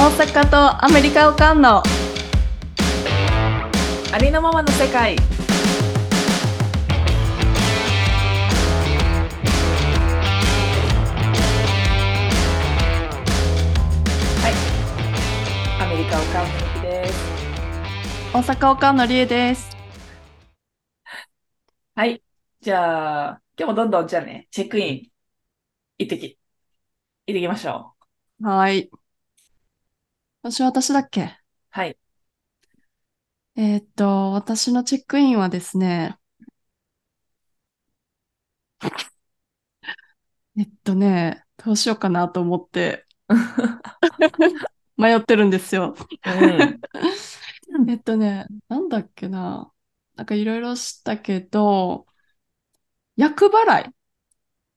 大阪とアメリカをかんのありのままの世界。はい。アメリカをかんのゆきです。大阪をかんのりえです。はい。じゃあ今日もどんどんじゃあねチェックイン。行ってき行ってきましょう。はい私私だっけ？はい。えーっと私のチェックインはですねえっとねどうしようかなと思って。迷ってるんですよ。うん。えっとねなんだっけな。なんかいろいろしたけど厄払い？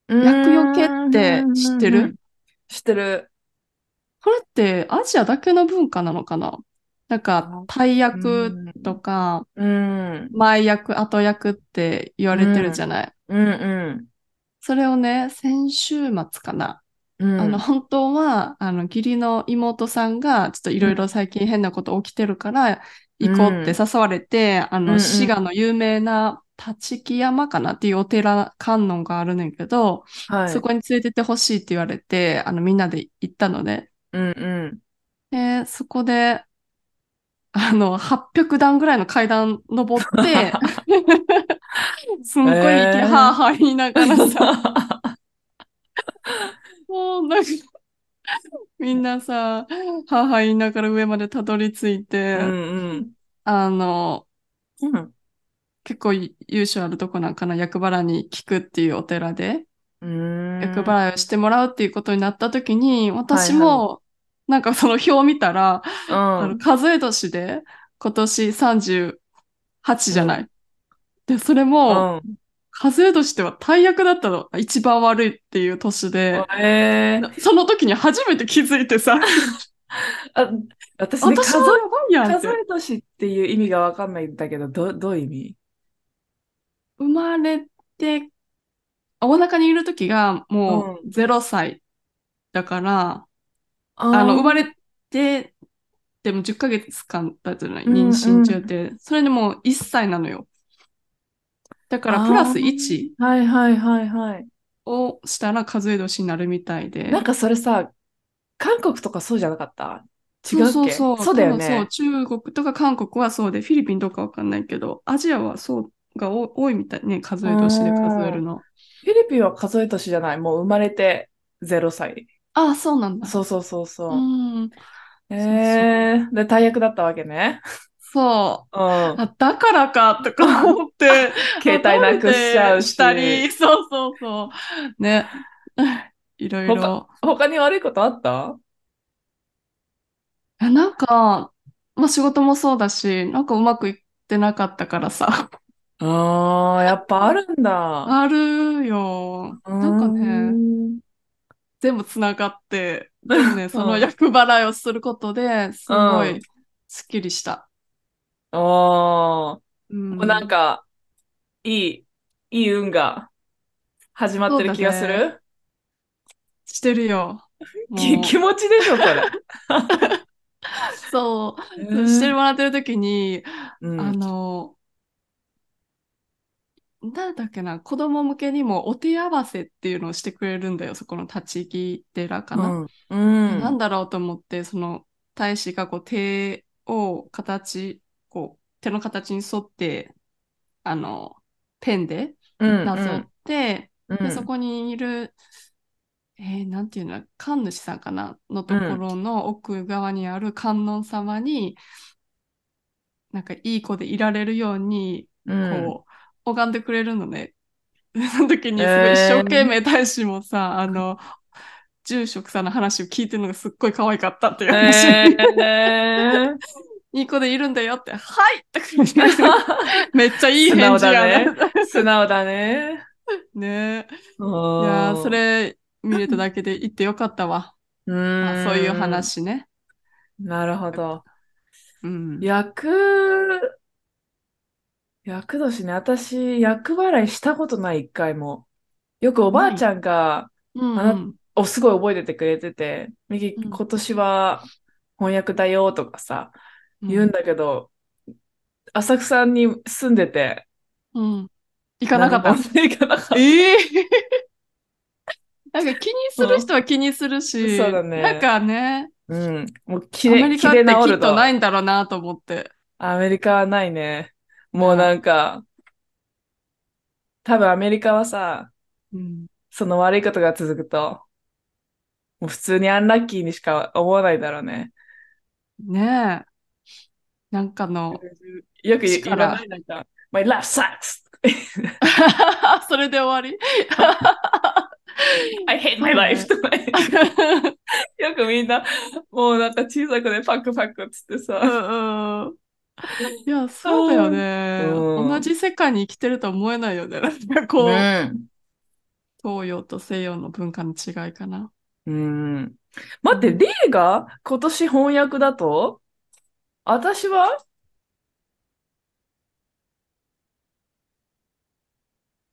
厄除けって知ってる？知ってるこれってアジアだけの文化なのかな？なんか、大役とか、うん。前役、後役って言われてるじゃない？うん。うんそれをね、先週末かな。うん。あの、本当は、あの、義理の妹さんが、ちょっといろいろ最近変なこと起きてるから、行こうって誘われて、あの、うんうん。滋賀の有名な立木山かなっていうお寺、観音があるねんけど、はい。そこに連れてってほしいって言われて、あの、みんなで行ったのね。うんうん。で、そこで、あの、800段ぐらいの階段登って、すんごい息えー。はーはー言いながらさ、もうなんか、みんなさ、はーはー言いながら上までたどり着いて、うんうん。あの、うん。結構優秀あるとこなんかな、厄払いに聞くっていうお寺で、厄払いをしてもらうっていうことになった時に、私はいも、なんかその表を見たら、あの、うん数え年で今年38じゃない？で、それも、うん。数え年では大役だったの。一番悪いっていう年で、えー、その時に初めて気づいてさ、あ私ね、数私もやばいやんっ数て。え年っていう意味がわかんないんだけど、どどういう意味？生まれて、お腹にいる時がもう0歳だから、ああの、生まれれて、でも10ヶ月間だったじゃない、うんうん妊娠中って。それでもう1歳なのよ。だからプラス1はいはいはいはい。をしたら数え年になるみたいで。なんかそれさ、韓国とかそうじゃなかった？違うっけそうそうそう。そうだよ多分そう。ね。中国とか韓国はそうで、フィリピンとかわかんないけど、アジアはそうが多多いみたいね、数え年で数えるの。フィリピンは数え年じゃない。もう生まれて0歳。ああ、そうなんだ。そうそうそうそう。うん。えー、で、大役だったわけね。そう。うん。あ、だからか、とか思って。携帯なくしちゃうし したり、そうそうそう。ね。いろいろ。他に悪いことあった？あなんか、まあ仕事もそうだし、なんかうまくいってなかったからさ。ああ、やっぱあるんだ。あるよ。なんかね、全部つながって、でもね、その厄払いをすることですごういスッキリした。ああ、うん。もうなんか、いい、いい運が始まってる気がすそうだる？してるよ。きもう。気持ちでしょ、これ。そう、してもらってる時に、うん。あの、なんだっけな、子供向けにもお手合わせっていうのをしてくれるんだよ、そこの立ち木寺かな。うん。うん。なんだろうと思って、その大使がこう手を形、こう手の形に沿って、あの、ペンでうんなぞって、うんで、そこにいる、えーなんていうの、神主さんかな？のところの奥側にある観音様に、なんかいい子でいられるように、うんこう、拝んでくれるのね。その時にすごい一生懸命大使もさ、あの、住職さんの話を聞いてるのがすっごい可愛かったっていう話。え ーいい子でいるんだよって、はいって感じ めっちゃいい返事やだね。ね。素直だね。ねいいやーそ、れ見れただけで行ってよかったわ。うまあ、ん。そういう。話ね。なるほど。うん。役、役年ね。私、役払いしたことない、一回も。よくおばあちゃんが、うんあなお、すごい覚えててくれてて、ミキ、うん今年は翻訳だよとかさ、うん言うんだけど、浅草に住んでて、うん。行かなかった。行かなかった。ええ なんか気にする人は気にするし、そうだねなんかね、うん。もう気アメで、気リカってきで治ると。っとないんだろうなと思って。アメリカはないね。もうなんか、多分アメリカはさ、うん、その悪いことが続くと、もう普通にアンラッキーにしか思わないだろうね。ねえ。なんかの、よく言わないなんか、My life sucks! それで終わり？I hate my life! よくみんな、もうなんか小さくね、パクパクっつってうさ、んうん。いや、そうだよね。うん同じ世界に生きてるとは思えないよね。なんかこう、うん。東洋と西洋の文化の違いかな。うん。待って、リーが今年翻訳だと？私は？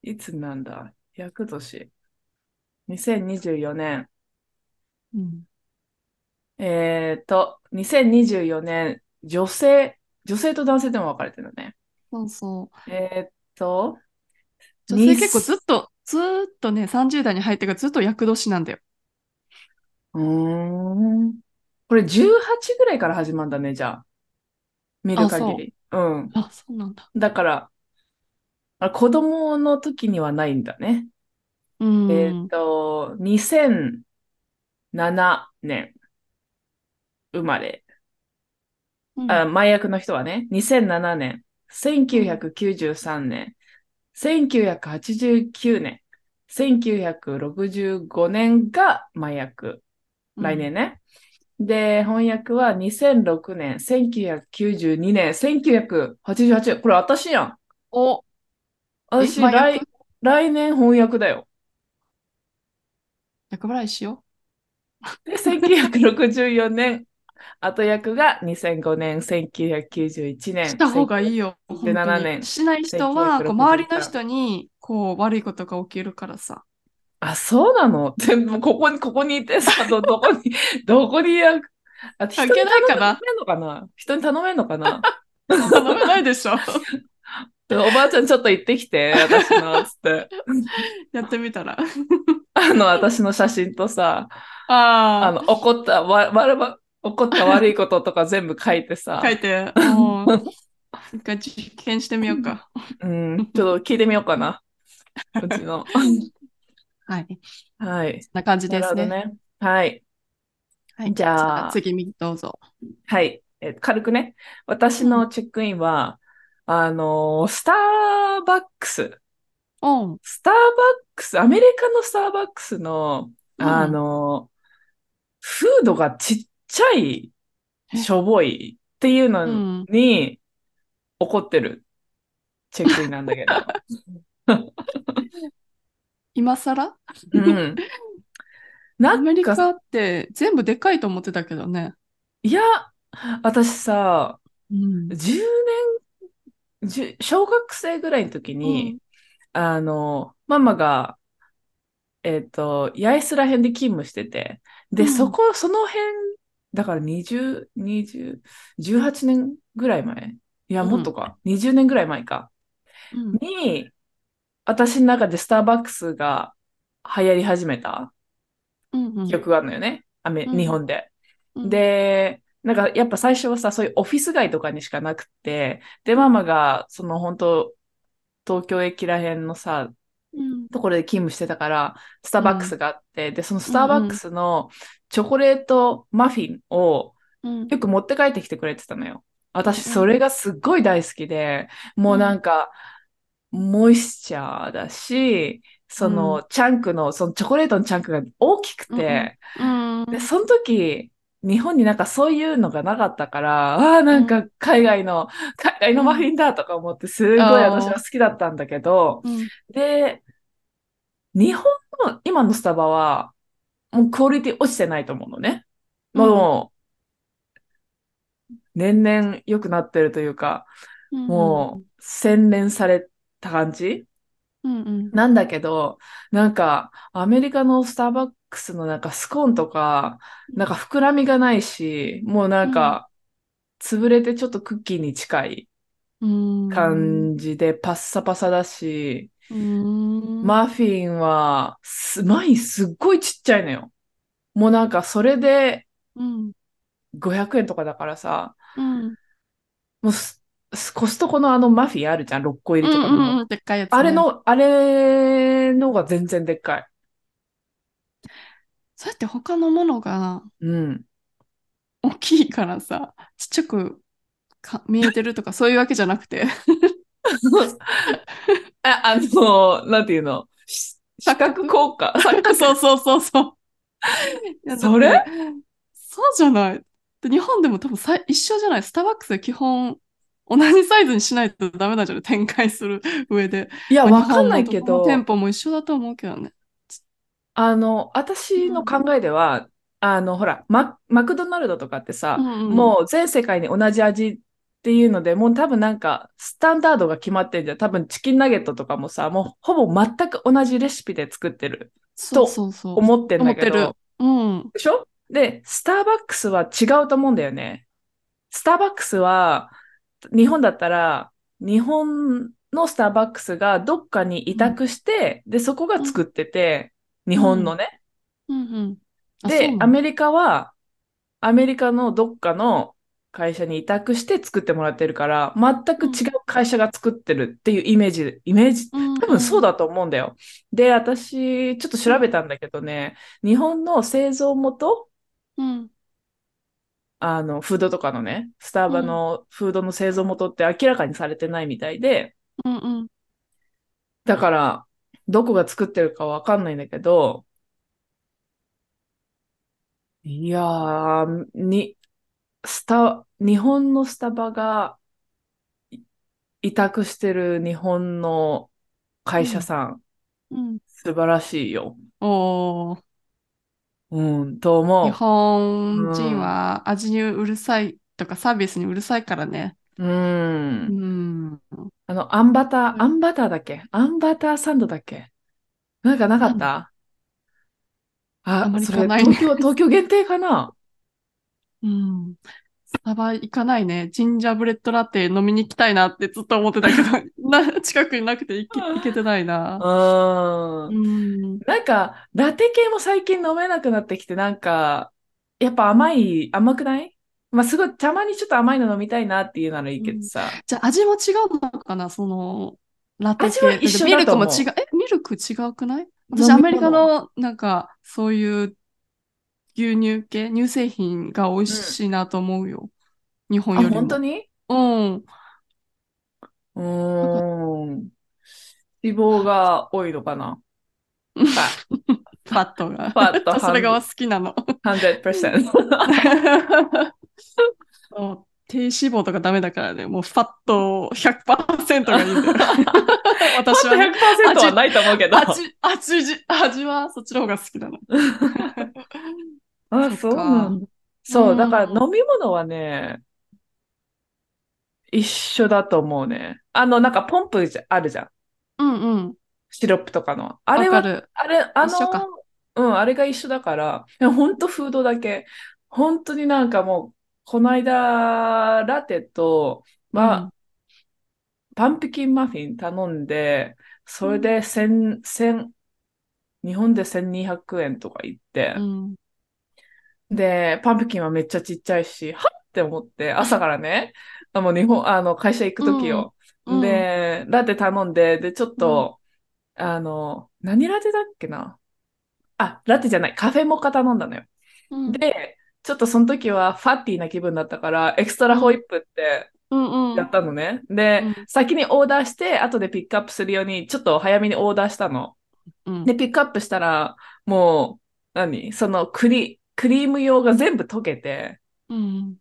いつなんだ？厄年。2024年。うん。えっと、2024年、女性、女性と男性でも分かれてるね。そうそう。えっと、女性結構ずっと、ずーっとね、30代に入ってからずっと厄年なんだよ。うーん。これ18ぐらいから始まるんだね、じゃあ。見る限り。うん。あ、そうなんだ。だから、あ子供の時にはないんだね。うん。えっと、2007年生まれ。うんあ、麻薬の人はね、2007年、1993年、1989年、1965年が麻薬。来年ね。で、翻訳は2006年、1992年、1988、これ私やん。お、私、来、来年翻訳だよ。厄払いしよで、1964年、後役が2005年、1991う。年。した方がいいよ。本当17に年しない人は、1963こう周りの人に、こう、悪いことが起きるからさ。あ、そうなの？でも、ここに、ここにいてさ、ど、どこに、どこにや、あ、人 に関係ないかな？頼めんのかな？人に頼めんのかな？頼めないでしょ。でおばあちゃんちょっと行ってきて、私の、つって。やってみたら。あの、私の写真とさ、ああの、怒った、わ、わらば、怒った悪いこととか全部書いてさあ、書いて、もう、一回実験してみようか。うん、ちょっと聞いてみようかな。うちの。はい。はい。そんな感じなですね。ね。はい。はい、じゃあ次、みどうぞ。はい。えー軽くね。私のチェックインは、あのースターバックス。おうスターバックス、アメリカのスターバックスの、うんあのーフードがちっちゃい、え？しょぼいっていううのん。に怒ってるチェックインなんだけど。今更？うん。なアメリカって全部でかいと思ってたけどね。いや、私さ、うん。10年、10小学生ぐらいの時に、あの、ママが、えっと、八重洲ら辺で勤務してて、で、うんそこ、その辺、だから20、20、18年ぐらい前？いや、うんもっとか、20年ぐらい前か。うん。に、私の中でスターバックスが流行り始めたうん。うん。記憶があるのよね。アメうん日本で。うん、で、なんかやっぱ最初はさ、そういうオフィス街とかにしかなくって、で、ママが、その本当東京駅ら辺のさ、うん。ところで勤務してたから、スターバックスがあって、で、そのスターバックスのチョコレートマフィンをうん。よく持って帰ってきてくれてたのよ。私、うんそれがすっごい大好きで、もうなんか、モイスチャーだし、その、チャンクの、そのチョコレートのチャンクが大きくて、うん。で、その時、日本になんかそういうのがなかったから、ああ、なんか海外の、海外のマフィンだとか思って、すごい私は好きだったんだけど、うん。で、日本の今のスタバは、もうクオリティ落ちてないと思うのね。もう、年々良くなってるというか、うん、もう洗練された感じうん。うん。なんだけど、なんか、アメリカのスターバックスのなんかスコーンとか、なんか膨らみがないし、もうなんか、潰れてちょっとクッキーに近いうん。感じでパッサパサだし、うん。マフィンは、す、マフィンすっごいちっちゃいのよ。もうなんかそれでうん。500円とかだからさ、うん。もうコストコのあのマフィンあるじゃん、6個入りとかの。うんうん。でっかいやつ、ね。あれ。の、あれのが全然でっかい。そうやって他のものがうん。大きいからさ、ちっちゃくか見えてるとかそういうわけじゃなくて。あ、あの、なんていうの？し視覚効果。そうそうそうそう。いやそれだってそうじゃない。で日本でも多分さ一緒じゃない？スターバックスは基本同じサイズにしないとダメなんじゃない？展開する上で。いや、まあわかんないけど日本のどこの、店舗も一緒だと思うけどね。あの、私の考えでは、あの、ほら、マ、マクドナルドとかってさ、うんうんもう全世界に同じ味っていうので、もう多分なんか、スタンダードが決まってんじゃん。多分チキンナゲットとかもさ、もうほぼ全く同じレシピで作ってる。そうそうそう。思ってんだけ思ってるど。うん。でしょ？で、スターバックスは違うと思うんだよね。スターバックスは、日本だったら、日本のスターバックスがどっかに委託して、で、そこが作ってて、日本のね。うんうん。あで、アリメリカは、アメリカのどっかの会社に委託して作ってもらってるから、全く違う会社が作ってるっていうイメージ、イメージ、多分そうだと思うんだよ。で、私、ちょっと調べたんだけどね、日本の製造元うん。あの、フードとかのね、スターバのフードの製造元って明らかにされてないみたいで、うんうん。だから、どこが作ってるかわかんないんだけど、いやー、に、スタ、日本のスタバがい委託してる日本の会社さん、うん。素晴らしいよ。おー。うん、と思日う。本人は味にうるさいとかサービスにうるさいからね。う。うんん。あの、あんバター、うんあんバターだっけ？あんバターサンドだっけ？なんかなかった？あ、あんまりそれないね東京、東京限定かな？うん。スタバ行かないね。ジンジャーブレッドラテ飲みに行きたいなってずっと思ってたけど、な近くになくて行け行けてないな。うんう。ん。なんか、ラテ系も最近飲めなくなってきて、なんか、やっぱ甘い、甘くない？まあ、すごい、たまにちょっと甘いの飲みたいなっていうならいいけどさ。じゃあ味も違うのかな？その、ラテ味は系。一緒ミルだと思うクも違う。え、ミルク違うくない？飲み物私アメリカのなんかそういう牛乳系、乳製品が美味しいなと思うよ。日本あ、よりも。本当に？うん。うーん。脂肪が多いのかな？ファットが。ファットそれが好きなの。100%。もう低脂肪とかダメだからね。もうファット100%がいいんだよ。私は、ね、100%はないと思うけど。味、味、味はそっちの方が好きなの。あ、そそうなんだ。そうう、んだから飲み物はね、一緒だと思うね。あの、なんかポンプじゃあるじゃん。うんうん。シロップとかの。あれは、わかる。あれ、あの、うん、あれが一緒だから、ほんとフードだけ。本当になんかもう、この間、ラテと、まあ、パンプキンマフィン頼んで、それで千、千、日本で1200円とか言って。う、ん。で、パンプキンはめっちゃちっちゃいし、はっって思って、朝からね、あもう日本、あの、会社行くときよ。うん。で、ラテ頼んで、で、ちょっと、あの、何ラテだっけな。あ、ラテじゃない、カフェモカ頼んだのよ。うん、で、ちょっとその時はファッティーな気分だったから、 extra whip ってうんうん。やったのね。で、うん先にオーダーして、後でピックアップするように、ちょっと早めにオーダーしたの。うんで、ピックアップしたら、もう、何？そのクリ、クリーム用が全部溶けて、うん。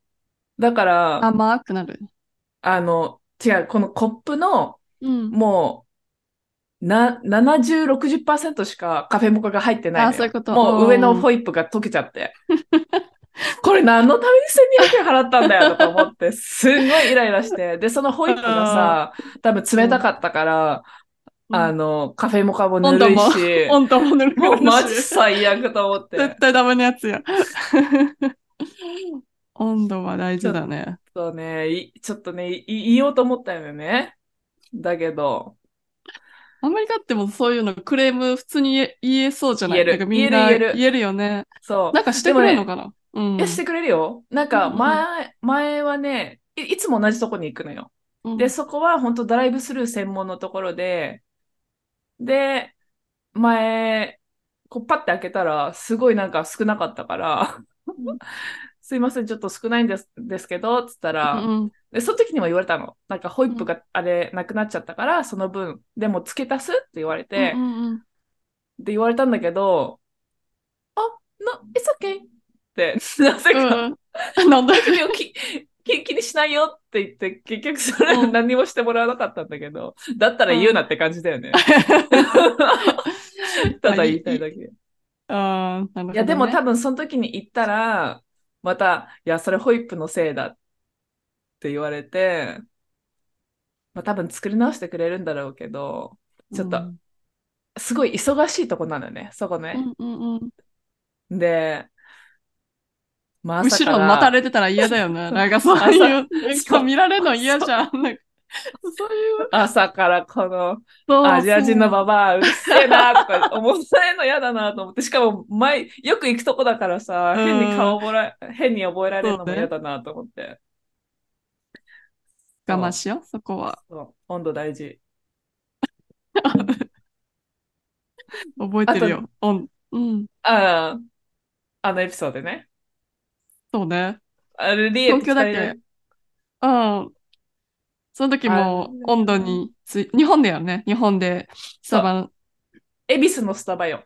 だから、甘くなる？あの、違う、このコップの、うん。もう、な、70、60%しかカフェモカが入ってない。あそういうこともう上のホイップが溶けちゃって。これ何のために1200円払ったんだよとか思って、すんごいイライラして。で、そのホイップがさ、多分冷たかったから、あの、カフェモカもぬるいし、、温度もぬるくもうマ。ジ最悪と思って。絶対ダメなやつや。温度は大事だね。そうね、いちょっとね、い言おうと思ったよね。だけど、アメリカってもそういうのクレーム普通に言え言えそうじゃない？言える言える言える言えるよね。そう。なんかしてくれるのかな？うん。いや、してくれるよ。なんかうんうん前、前はねい、いつも同じとこに行くのよ。うんで、そこは本当ドライブスルー専門のところで、で、前、こうパッて開けたら、すごいなんか少なかったから、うん すいません、ちょっと少ないんですですけど、つったら、うんうんで、その時にも言われたの。なんかホイップがあれなくなっちゃったから、その分、でも付け足すって言われて、うんうんうんで言われたんだけど、あ、な、it's て、なぜか、うん。なんだ。気をき気気にしないよって言って、結局それうん。何もしてもらわなかったんだけど、だったら言うなって感じだよね。ただ言いたいだけ。あーなるほどね。いや、でも多分その時に言ったら、また、いや、それホイップのせいだって言われて、まあ多分作り直してくれるんだろうけど、ちょっとうん。すごい忙しいとこなのね、そこね。うんうんうん。で、まあむしろ待たれてたら嫌だよね。なんかそういう、なんか見られるの嫌じゃん。なんかそういう。朝からこのアジア人のバババアうっせえなとか思われるの嫌だなと思って、しかも前、よく行くとこだからさ、うん変に顔覚えら、変に覚えられるのも嫌だなと思って。我慢しよう、そこは。温度大事。覚えてるよ。うん。うん。ああ、あのエピソードね。そうね。あれ、リエ東京だっけうん。その時もあ温度につい、日本だよね。日本でスタバ、恵比寿のスタバよ。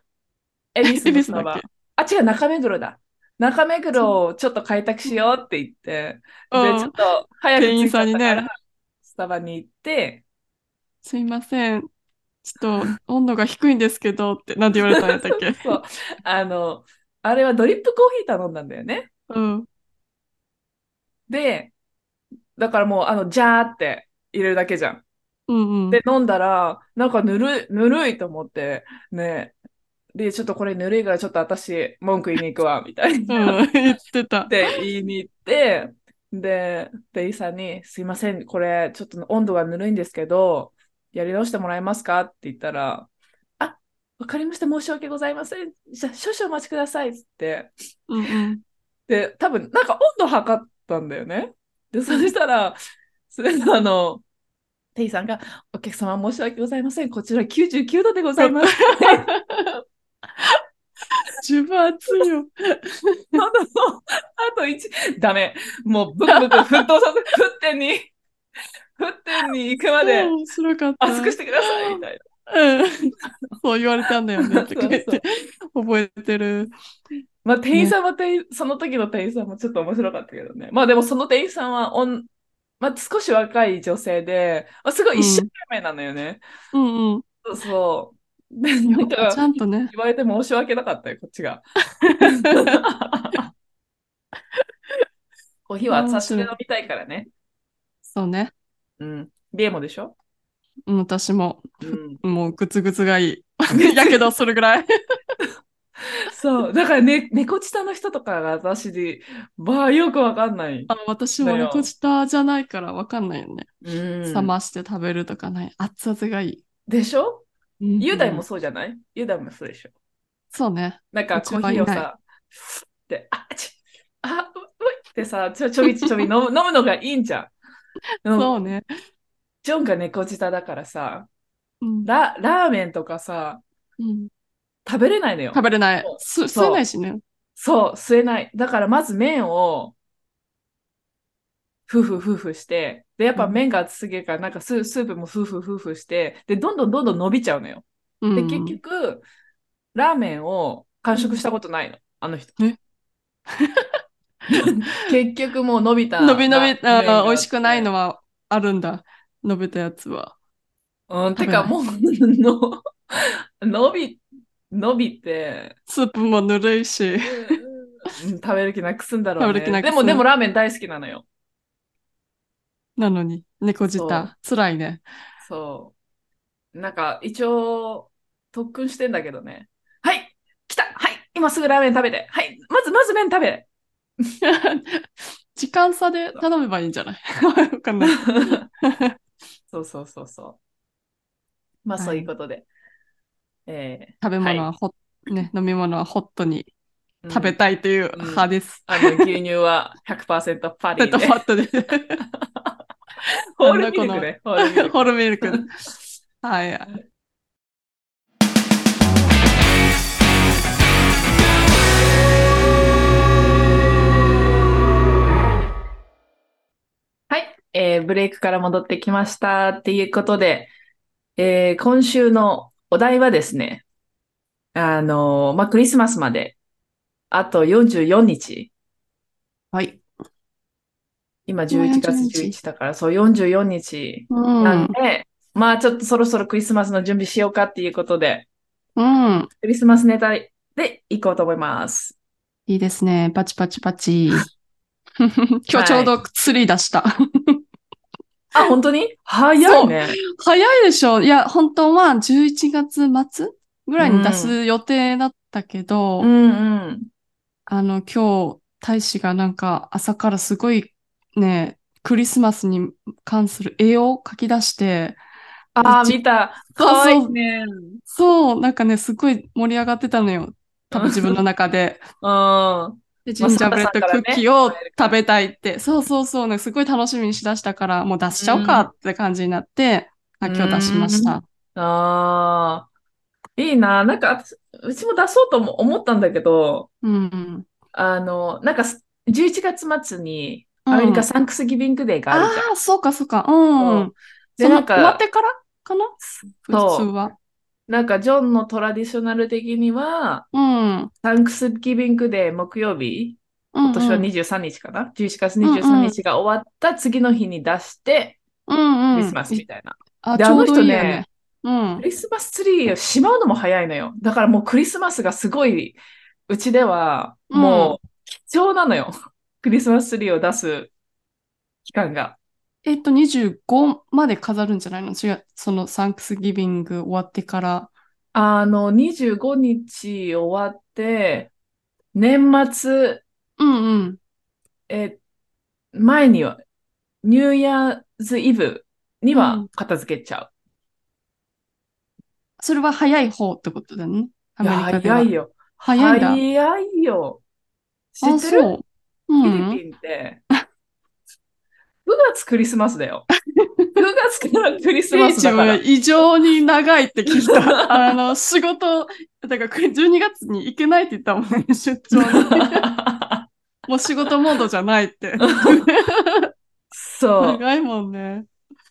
恵比寿の スタバ。あ、違う、中目黒だ。中目黒をちょっと開拓しようって言って、で、うんちょっと早く着店員さんにねスタバに行って、すいません。ちょっと温度が低いんですけどって、なんて言われたんやったっけ？そう、あの、あれはドリップコーヒー頼んだんだよね。うん。で、だからもう、あの、ジャーって入れるだけじゃん。うんうん。で、飲んだら、なんかぬるい、ぬるいと思って、ね、で、ちょっとこれぬるいからちょっと私、文句言いに行くわ、みたいな。うん、言ってた。って言いに行って、で、店員さんに、すいません、これちょっと温度がぬるいんですけど、やり直してもらえますか？って言ったら、あ、わかりました、申し訳ございません。じゃあ少々お待ちください、つって。うんうん。で、多分、なんか温度測ったんだよね。で、そしたら、それあの、店員さんが、お客様申し訳ございません。こちら99度でございます。十分熱いよ。あの、あと一、ダメ。もう、ブクブク 沸騰させ、沸点に、沸点に行くまで面白かった。熱くしてください、みたいうん。そう言われたんだよねってて、覚えてる。な。まあ、店員さんは店員、その時の店員さんもちょっと面白かったけどね。まあ、でもその店員さんは、おん、まあ、少し若い女性で、まあ、すごい一生懸命なのよね。うんうん。そうそう。で、なんかちゃんとね。言われて申し訳なかったよ、こっちが。コーヒーは熱々で飲みたいからね。そうね。うん。リエもでしょ？うん私も、うん。もうグツグツがいい。やけどするぐらい。そう。だからね、猫舌の人とかが私で、ばあよくわかんない。あ私も猫舌じゃないからわかんないよね。うん冷まして食べるとかない。熱々がいい。でしょ？うん雄大もそうじゃない？雄大もそうでしょ？そうね。なんかコーヒーをさ、ふって、あ、ちあ、うういってさ、ちょ ちょびちょび飲む飲むのがいいんじゃんそうね。ジョンが猫舌だからさ、うんララーメンとかさ、うん食べれないのよ。食べれない吸えないしね。そう、吸えない。だからまず麺を、ふふふふして、で、やっぱ麺が熱すぎるから、なんかススープもふふふふして、で、どんどんどんどん伸びちゃうのよ。で、うん結局、ラーメンを完食したことないの、あの人。え？結局もう伸びた。伸び伸び、あー美味しくないのは。はあるんだ。伸びたやつは。うん、てかもう の、伸び、伸びて、スープもぬるいし。うん食べる気なくすんだろうね。食べる気なくすでも、でもラーメン大好きなのよ。なのに、猫舌。辛いね。そなんか一応特訓してんだけどね。はい来たはい今すぐラーメン食べてはいまずまず麺食べ 時間差で頼めばいいんじゃない？わかんない。そうそうそうそう。まあはいそういうことで。え食べ物はホッ、ね、飲み物はホットにー食べうんたいという派です。あの牛乳は100%パリで。ファットで。ホールミルクね。ホールミルク。ルミルク。はい。はい、えーブレイクから戻ってきましたっていうことで、えー今週のお題はですね、あのーまあ、クリスマスまであと44日。はい。今11月11だから、そう44日うなんん。で、まあちょっとそろそろクリスマスの準備しようかっていうことで、うん。クリスマスネタで行こうと思います。いいですね。パチパチパチ。今日ちょうど釣り出した。あ、本当に？早いね。早いでしょいや、本当は11月末ぐらいに出す予定だったけど、うんうん。あの、今日、大使がなんか朝からすごいね、クリスマスに関する絵を描き出して、ああ、見た。そうかわいいね。そう、なんかね、すごい盛り上がってたのよ。多分自分の中で。うん。で、ジンジャーブレッドクッキーを食べたいって。そうそうそうね、すごい楽しみにしだしたから、もう出しちゃおうかって感じになって、あ今日出しました。ああ、いいな。なんか、私うちも出そうとも思ったんだけど、うん。あの、なんか、11月末にアメリカ Thanksgiving Day があるじゃん。ああ、そうかそうか。うん。で、なんか、終わってからかな？普通は。なんか、ジョンのトラディショナル的には、うん。サンクスギビングデー木曜日、今今年は23日かな ?11 月23日が終わった次の日に出して、うんうん。クリスマスみたいな。あ、であの人ねね。うんク。リスマスツリーをしまうのも早いのよ。だからもうクリスマスがすごい、うちではもう貴重なのよ。クリスマスツリーを出す期間が。えっと、25まで飾るんじゃないの？違う。そのサンクスギビング終わってから。あの、25日終わって、年末、うんうん。え、前には、ニューイヤーズイブには片付けちゃそれは早い方ってことだね？アメリカでは。早いよ。早いんだ。早いよ。知あ、ってる？フんィリピンって、9月クリスマスだよ。9月からクリスマスだから。異常に長いって聞いた。あの、仕事、だから12月に行けないって言ったもんね、出張に。もう仕事モードじゃないって。そう。長いもんね。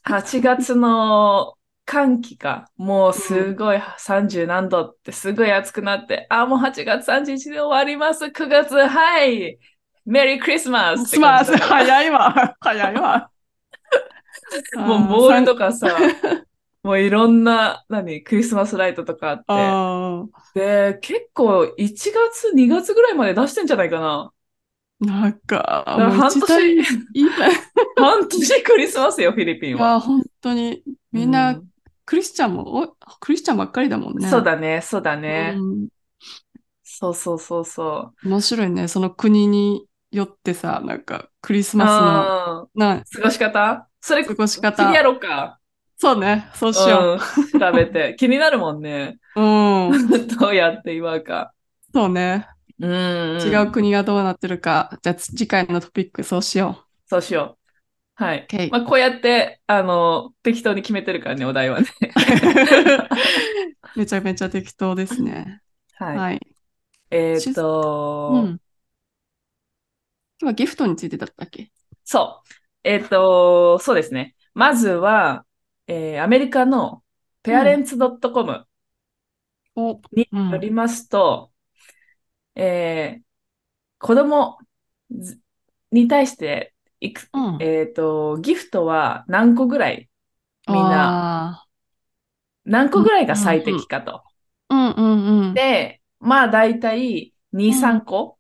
8月の寒気が、もうすごい30何度ってすごい暑くなって、あ、もう8月31日で終わります。9月、はい。メリークリスマススマース、早いわ。早いわ。もうモールとかさ、もういろんな、何、クリスマスライトとかあって。あで、結構1月、2月ぐらいまで出してんじゃないかな。ーなんか、か半年体いい半年クリスマスよ、フィリピンは。本当に、みんな、うクリスチャンも、おクリスチャンばっかりだもんね。そうだね、そうだね。うんそうそうそうそう。面白いね。その国によってさ、なんか、クリスマスの、あな、ー過ごし方？それ、過ごし方次やろうか。そうね、そうしようん、調べて。気になるもんね。う。うん。どうやって祝うか。そうね。うん、うん。違う国がどうなってるか。じゃあ、次回のトピックそうしよそうしよう。はい。まあ、こうやって、あの、適当に決めてるからね、お題はね。う。めちゃめちゃ適当ですね。はい。はい。えーっうん。と、今ギフトについてだったっけ？そう。えーっと、そうですね。まずは、えーアメリカの parents.com お、にうんよりますと、えー子供ずに対していく、うん。えーっと、ギフトは何個ぐらい、みんなあ何個ぐらいが最適かと。ー。うんうんうん。で、まあ大体2、うん3個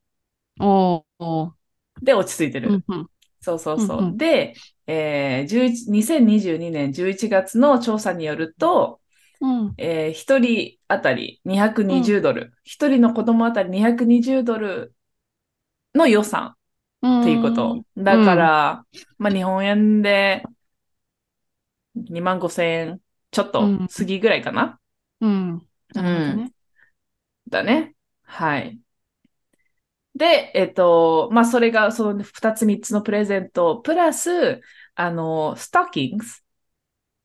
お。で落ち着いてる。うんうん。そうそうそう。うんうんで、えー、11 2022年11月の調査によると、うん。えー、1人あたり220ドル、1人の子供あたり220ドルの予算うん。っていうこと。だから、まあ日本円で2万5千円ちょっと過ぎぐらいかな。うん。なるほどね。だね。はい。で、えっと、まあそれがその2つ3つのプレゼント、プラス、あの、ストッキングス、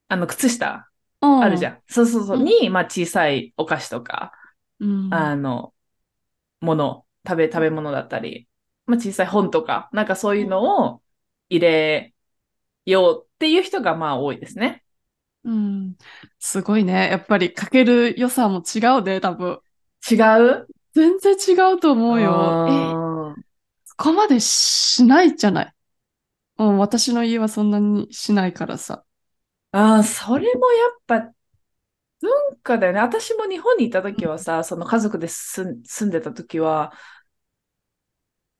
あの、靴下うん。あるじゃん。そうそうそう。うんに、まあ小さいお菓子とか、うん。あの、もの、食べ、食べ物だったり、まあ小さい本とか、なんかそういうのを入れようっていう人がまあ多いですね。うん。すごいね。やっぱりかける良さも違うね、多分。違う？全然違うと思うよ。そこまでしないじゃない。うん、私の家はそんなにしないからさ。あー、それもやっぱ文化だよね。私も日本にいた時はさ、その家族で住んでた時は、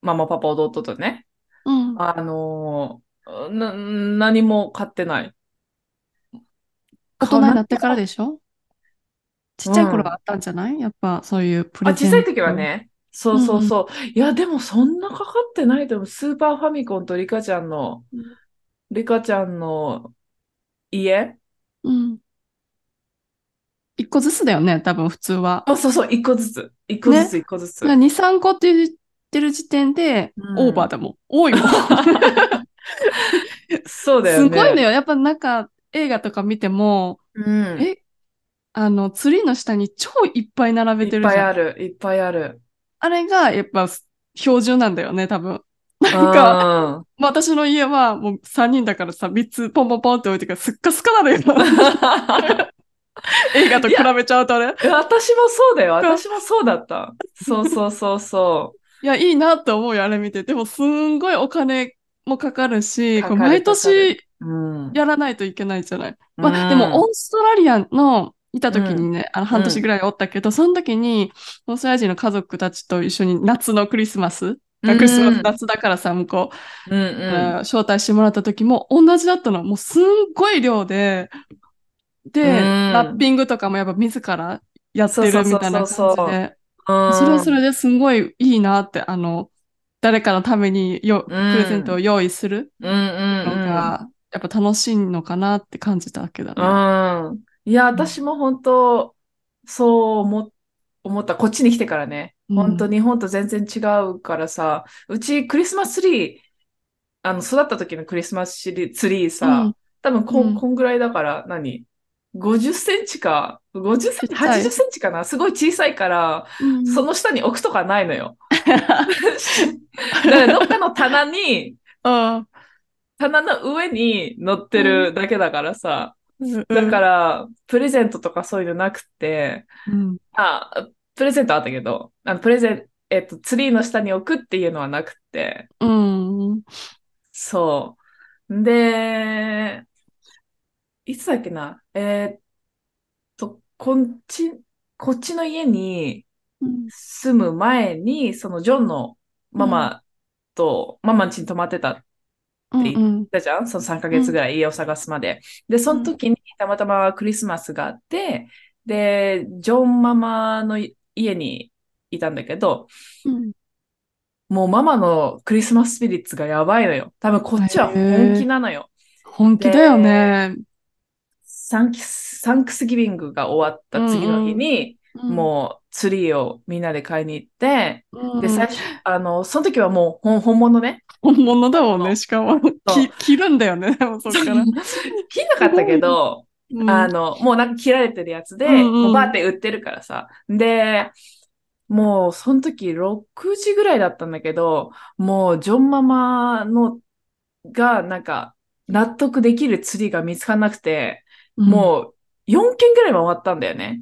ママ、パパ、弟とね、うん。あの何も買ってない。大人になってからででしょ？ちっちゃい頃はあったんじゃない？やっぱそういうプレあ、ゼント。小さい時は。ね。そうそうそう。いや、でもそんなかかってないと思う。スーパーファミコンとリカちゃんのうん、リカちゃんの家？うん。一個ずつだよね、多分普通は。あ、そうそう、一個ずつ。一個ずつ、一個ずつ。2、3個って言ってる時点で、うんオーバーだもん。多いもん。そうだよね。すごいのよ。やっぱなんか映画とか見ても、うん。え、あの、ツリーの下に超いっぱい並べいっぱいてるじゃん。ある、いっぱいある。あれがやっぱ標準なんだよね、多分。ななんか、まあ、私の家はもう3人だからさ、3つポンポンポンって置いてからすっかすかなのよ。映画と比べちゃうとね。私もそうだよ。私もそうだった。そうそうそうそ いや、いいなって思うよ、あれ見て。でも、すんごいお金もかかるし、かかる毎年。やらないといけないじゃない。まあ、うんでも、オーストラリアのいた時にね、あの半年ぐらいおったけど、その時に、オーストラリア人の家族たちと一緒に夏のクリスマス、クリスマス夏だからさ、向こう、うんえー招待してもらった時も同じだったの。もうすんごい量で、で、うんラッピングとかもやっぱ自らやってるみたいな感じで、うん。それはそれですんごいいいなって、あの、誰かのためによ、プレゼントを用意するうんうんのうん。が、やっぱ楽しいのかなって感じたわけだね。うん。いや、私も本当、そう思思った。こっちに来てからね。うん。本当、日本と全然違うからさ、うちクリスマスツリー、あの、育った時のクリスマスツリーさ、うん。多分こうん。ん、こんぐらいだから、何 ?50 センチか、50センチ、ちっちゃい。80センチかな？すごい小さいから、うん。その下に置くとかないのよ。だからどっかの棚に、うん。棚の上に乗ってるだけだからさ、うんだから、プレゼントとかそういうのなくて、うん。あ、プレゼントあったけど、あのプレゼンえっと、ツリーの下に置くっていうのはなくて、うん。そう。で、いつだっけな？えーっと、こっち、こっちの家にうん。住む前に、そのジョンのママと、ママん家に泊まってたって言うんったじゃん？その3ヶ月ぐらい家を探すまで。で、その時にたまたまクリスマスがあって、で、ジョンママの家にいたんだけど、うんもうママのクリスマススピリッツがやばいのよ。多分こっちは本気なのよ。本気だよね。サンキス、サンクスギビングが終わった次の日に、もうツリーをみんなで買いに行って、うん、で、最初、あの、その時はもう本本物ね。本物だもんね、しかも。そうき着るんだよね、でもそっから。切んなかったけど、うんあの、もうなんか切られてるやつで、うんうんもうバーって売ってるからさ。で、もうその時6時ぐらいだったんだけど、もうジョンママのがなんか納得できる釣りが見つからなくて、うんもう4件ぐらい回ったんだよね。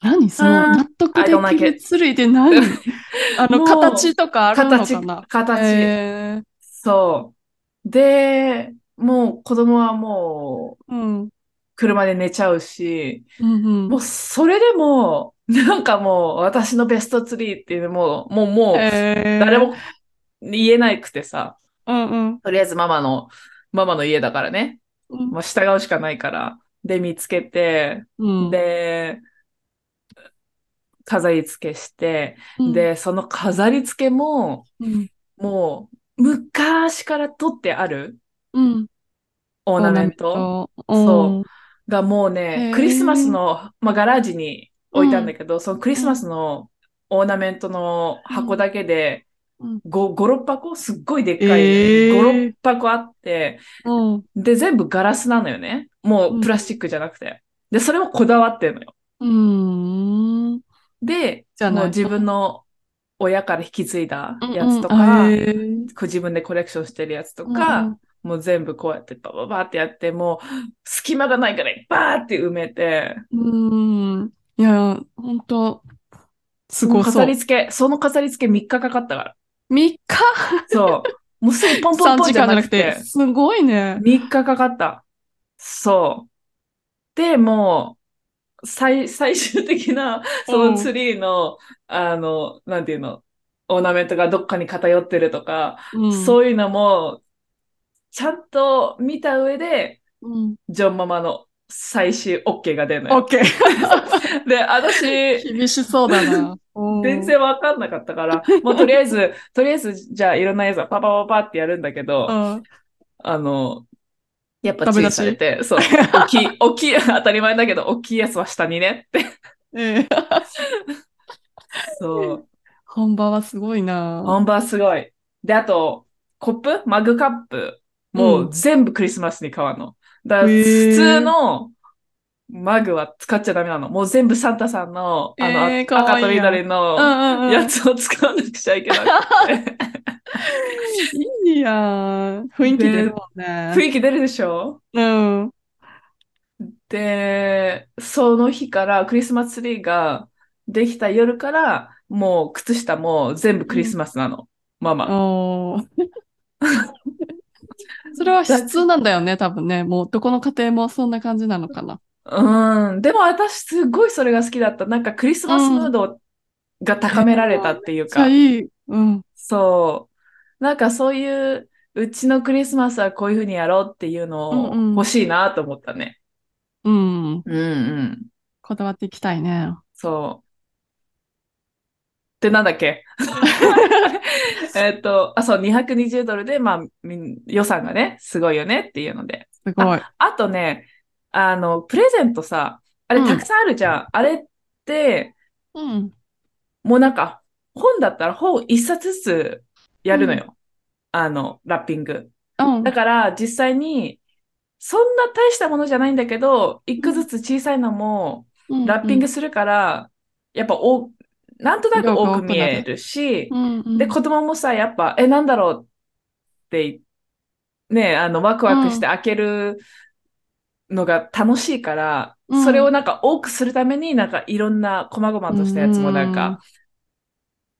何？そのあー。納得できるツリーで何？あの、形とかあるの形かな、形。えそう。で、もう子供はもうーうん。車で寝ちゃうし、うんうん。もうそれでも、なんかもう私のベストツリーっていうのも、もうもうえー。誰も言えなくてさ、うんうん。とりあえずママの、ママの家だからね、うん。もう従うしかないから。で見つけて、うん。で、飾り付けして、うん、で、その飾り付けも、うん、もう、昔から取ってあるうん。オーナメントト。そうがもうへね、ークリスマスの、まあ、ガラージに置いたんだけど、そのクリスマスのオーナメントの箱だけでうん。5、5、6箱すっごいでっかい、えー5、6箱あって、うん。で、全部ガラスなのよね。もうプラスチックじゃなくて。で、それもこだわってるのよ。うん。で、じゃないもう自分の親から引き継いだうんやつとうんあか、へーこう自分でコレクションしてるやつとうんか、うんもう全部こうやってバババってやって、もう隙間がないからバーって埋めて、うん。いや、ほんと、すごそう。飾り付け、その飾り付け3日かかったから。3日？そう。もうすぐポンポン ?3 ポン時じゃなくて間じゃなくて、、すごいね。3日かかった。そう。で、もう、最、最終的な、そのツリーの、あの、なんていうの、オーナメントがどっかに偏ってるとか、うん。そういうのも、ちゃんと見た上で、うん。ジョンママの最終 OK が出るのよ。オッケー。で、私、厳しそうだな。うん全然わかんなかったから、もうとりあえず、とりあえず、じゃあいろんなやつはパパパパってやるんだけど、うんあの、やっぱ注意されて、そう、大きい、大きい、当たり前だけど、大きいやつは下にねって。ええ そう。本場はすごいな。本場すごい。で、あと、コップ？マグカップ？もう全部クリスマスに変わるの。だから普通のマグは使っちゃダメなの。もう全部サンタさんの、あの、赤と緑うの。やつを使わなくちゃいけなくて。いいやん。雰囲気出るもんね。雰囲気出るでしょ？うん。で、その日からクリスマスツリーができた夜から、もう靴下も全部クリスマスなの。ママ。おー それは質なんだよね、多分ね。もうどこの家庭もそんな感じなのかな。うん。でも私すごいそれが好きだった。なんかクリスマスムードが高められたっていうじゃあか。いい。うん。そう。なんかそういう、うちのクリスマスはこういうふうにやろうっていうのをうんうん欲しいなと思ったね。うん。うんうん。こだわっていきたいね。そう。で、なんだっけ？えっと、あ、そう、220ドルで、まあ、予算がね、すごいよねっていうので。すごい。あとね、あの、プレゼントさ、あれうんたくさんあるじゃん。あれって、うん。もうなんか、本だったら本一冊ずつやるのよ。あの、ラッピング。うんだ。から、実際に、そんな大したものじゃないんだけど、一個ずつ小さいのも、ラッピングするから、やっぱお、なんとなく多く見えるし、うんうん。で、子供もさ、やっぱ、え、なんだろうって、ね、あの、ワクワクして開けるのが楽しいから、うんそれをなんか多くするために、なんかいろんな細々としたやつもなんか、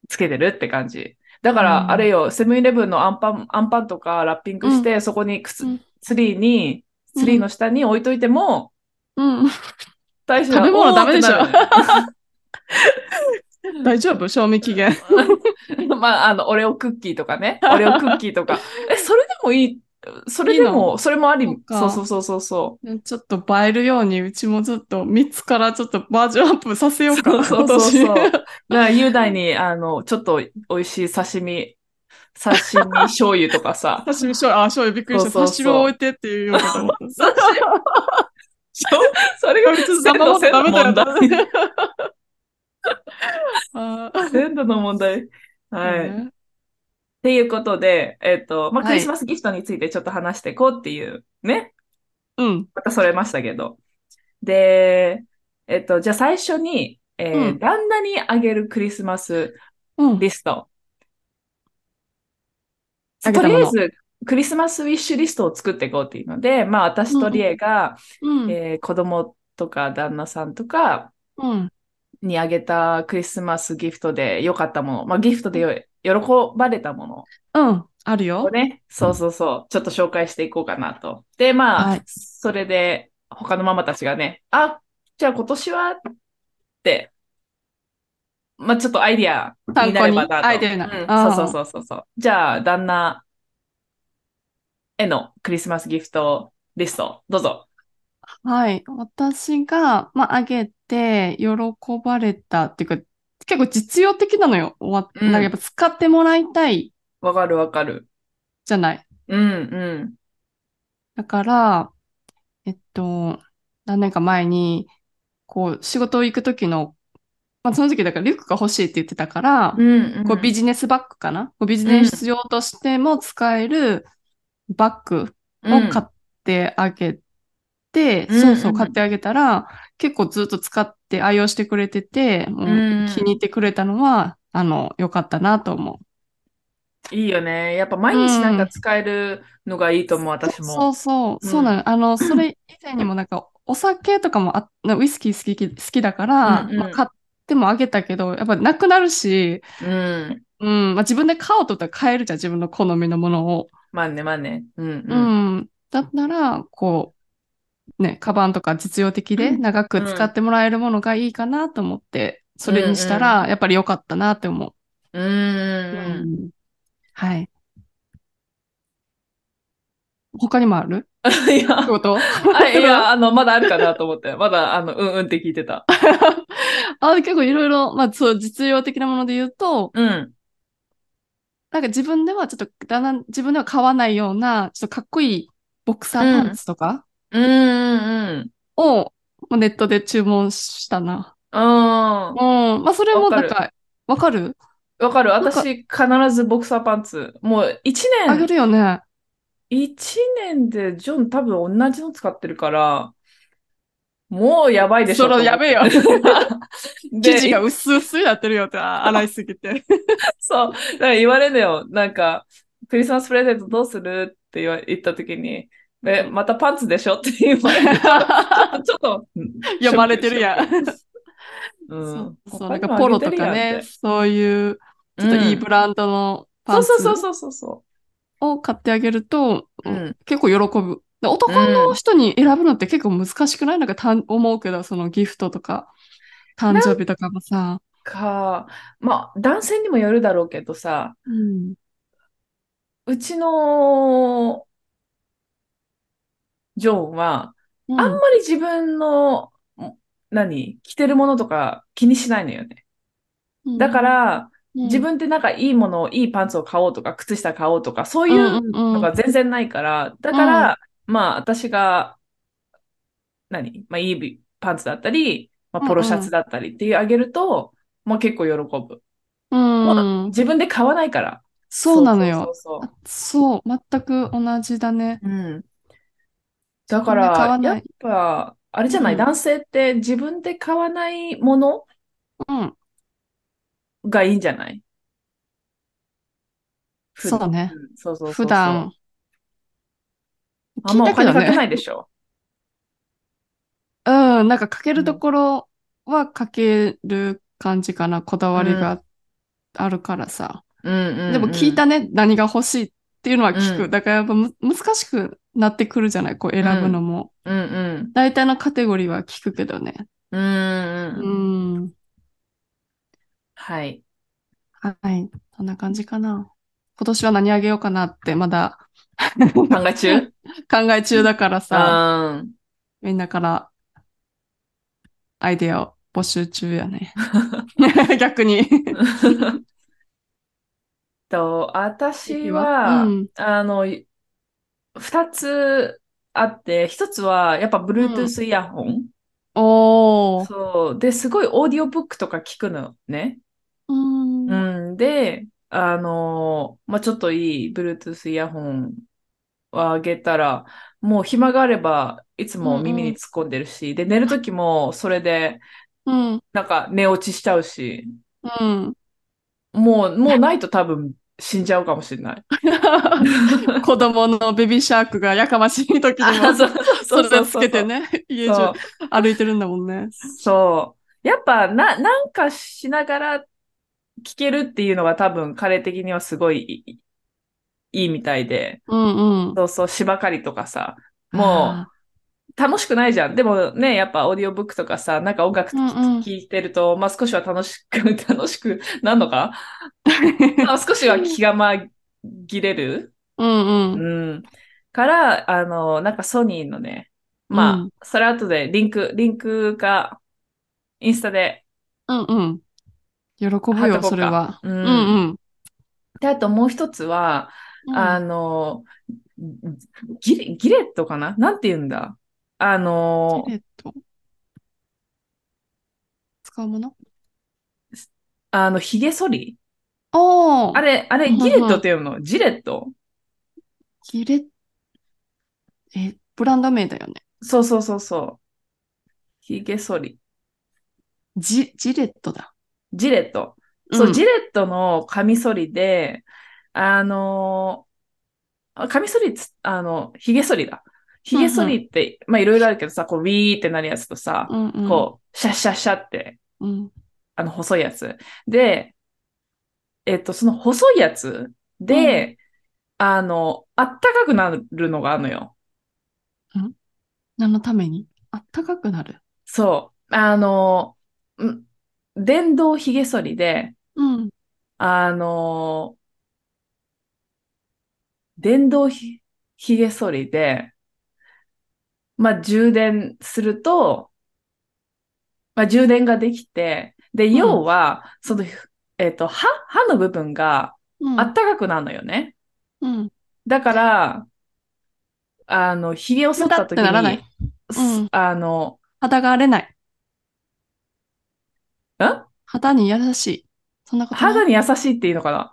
つけてるって感じ。だかうんら、あれよ、セブンイレブンのアンパン、アンパンとかラッピングして、そこに靴うんツリーに、うんツリーの下に置いといても、うん。うん。大丈夫食べ物ダメでしょ 大丈夫？賞味期限。まあ、あの、オレオクッキーとかね。オレオクッキーとか。え、それでもいい。それでも、それもありそっ。かそうそうそうそうそちょっと映えるように、うちもちょっと3つからちょっとバージョンアップさせようかな、そうそうそう今年。だ から、雄大に、あの、ちょっと美味しい刺身、刺身醤油とかさ。刺身醤油、あ、醤油びっくりした。そうそうそう刺身を置いてっていうようかと思った。それがちょっと生も鮮度ダメだ鮮度の問題。はい。っねていうことで、えっと、まあ、はいクリスマスギフトについてちょっと話していこうっていうね。うん。またそれましたけど。で、えっと、じゃあ最初に、えーうん旦那にあげるクリスマスうん。リスト。あげたものとりあえず、クリスマスウィッシュリストを作っていこうっていうので、まあ私とリエが、うん。えー子供とか旦那さんとかうん。にあげたクリスマスギフトで良かったもの、まあギフトでよ喜ばれたもうん。あるよ。ね、そうそうそう、ちょっと紹介していこうかなと。で、まあ、はいそれで他のママたちがね、あ、じゃあ今年はって、まあちょっとアイディアになればなと。アイデアになうんそうそうそうそう。じゃあ、旦那へのクリスマスギフトリスト、どうぞ。はい。私が、まあ、あげて、喜ばれたっていうか、結構実用的なのよ。わうんなんかやっぱ使ってもらいたいわかるわかる。じゃない。うんうん。だから、えっと、何年か前に、こう、仕事行く時の、まあ、その時だからリュックが欲しいって言ってたから、うんうん。こうビジネスバッグかな？こうビジネス用としても使えるバッグを買ってあげて、うんそうそううん買ってあげたら、結構ずっと使って愛用してくれてて、もううん気に入ってくれたのは、あの、良かったなと思いいよね。やっぱ毎日なんか使えるのがいいと思う、う。私も。そうそう、うんそうなの。あの、それ以前にもなんか、お酒とかもあ、ウイスキー好き、好きだから、うんうんまあ買ってもあげたけど、やっぱなくなるし、うん。うん、まあ自分で買おうと思ったら買えるじゃん、自分の好みのものを。まあね、まあね。うんううん。ん。だったら、こう、ね、カバンとか実用的でうん長く使ってもらえるものがいいかなと思って、それにしたら、やっぱり良かったなって思うんう。うんうんはい。他にもある？うん。いやって、ことあいや、あの、まだあるかなと思って。まだ、あの、うんうんって聞いてた。あ、結構いろいろ、まあそう、実用的なもので言うと、うん。なんか自分ではちょっと、だんだん自分では買わないような、ちょっとかっこいいボクサーパンツとかうんうんを、まあネットで注文したな。うん。うん。うん。まあそれもわかるなんか、わかる？わかる。私、必ずボクサーパンツ。もう、一あげ年、るよね。一年で、ジョン多分同じの使ってるから、もうやばいでしょ。それやべえよ 生地がで、薄々になってるよって、あ洗いすぎて。そう。だから言われるのよ。なんか、クリスマスプレゼントどうする？って言った時に、え、またパンツでしょって言われる。ちょっと、うん読まれてるやん。ううん。そう、なんかポロとかね、そういう、ちょっといいブランドのパンツそうそうそうそうそを買ってあげると、う。うん。結構喜ぶ。で男の人に選ぶのって結構難しくない？なんかたん思うけど、そのギフトとか、誕生日とかもさ。か、まあ、男性にもよるだろうけどさ、うん。うちのジョンは、うんあんまり自分の、何、着てるものとか気にしないのよね。だか、ら、自分でなんかいいものを、いいパンツを買おうとか、靴下買おうとか、そういうののが全然ないから、だから、まあ、私が、何、まあ、いいパンツだったり、まあ、ポロシャツだったりっていうあげると、まあ、結構喜ぶ。うん、自分で買わないから。そうなのよ。そう全く同じだね。うん。だから、やっぱ、あれじゃない、うん男性って自分で買わないものうん、がいいんじゃない？ふそうね。うんそうそうそうそう。普段。あんまお聞いたけど金かけなね。いでしょ？うん、なんかかけるところはかける感じかな。こだわりがあるからさ。うんうんうんでも聞いたね、何が欲しいっていうのは聞く。うんだからやっぱむ難しくなってくるじゃない、こう選ぶのも。うんうん。大体のカテゴリーは聞くけどね。うんうんううん。ん。はい。はい。そんな感じかな。今年は何あげようかなってまだ考え中？考え中だからさ、うん。みんなからアイデアを募集中やね。逆に。と、私はうん、あの、二つあって、一つはやっぱ Bluetooth イヤホン。おー。そう。で、すごいオーディオブックとか聞くのね。うーん。うん。で、あの、まあ、ちょっといい Bluetooth イヤホンをあげたら、もう暇があれば、いつも耳に突っ込んでるし、で、寝るときもそれで、うん。なんか寝落ちしちゃうし、うん。もう、もうないと多分死んじゃうかもしれない。子供のベビーシャークがやかましい時にもあそれつけてね、家中歩いてるんだもんね。そう。やっぱ、な、なんかしながら聞けるっていうのが多分彼的にはすごいいいいいみたいで、うんうん。そうそう、芝刈りとかさ、もう楽しくないじゃん。でもね、やっぱオーディオブックとかさ、なんか音楽聴うんうんいてると、まあ少しは楽しく、楽しくなんのか？まあ少しは気が紛れる？うんうん。うん。から、あの、なんかソニーのね、まあ、うんそれ後でリンク、リンクか、インスタでうんうん。喜ぶよ、それは。うんうんうん。で、あともう一つは、あの、ギレ、ギレットかな？なんて言うんだ？あのギ、レット？使うもの？あの、髭剃り？あああれ、あれ、ギレットっていうの？ジレット？ギレえ、ブランド名だよね。そうそうそうそう。髭剃り。ジ、ジレットだ。ジレット。そう、んジレットのカミソリで、あのー、カミソリつ、あの、髭剃りだ。髭剃りって、まあいろいろあるけどさ、こう、ウィーってなるやつとさ、うんうん。こう、シャッシャッシャって、うん。あの、細いやつ。で、えっと、その細いやつで、あの、あったかくなるのがあるのよ。何のために？あったかくなる？そう。あの、ん？電動髭剃りで、うん。あの、電動ひ髭剃りで、まあ、充電すると、まあ、充電ができて、で、ん要は、その、えっと、歯、歯の部分がうん。あったかくなるのよね。うん。だから、あの、髭を剃った時ピタってならないに、うんすあの、肌が荒れない。ん肌に優しい。そんなこと肌に優しいっていいのかな？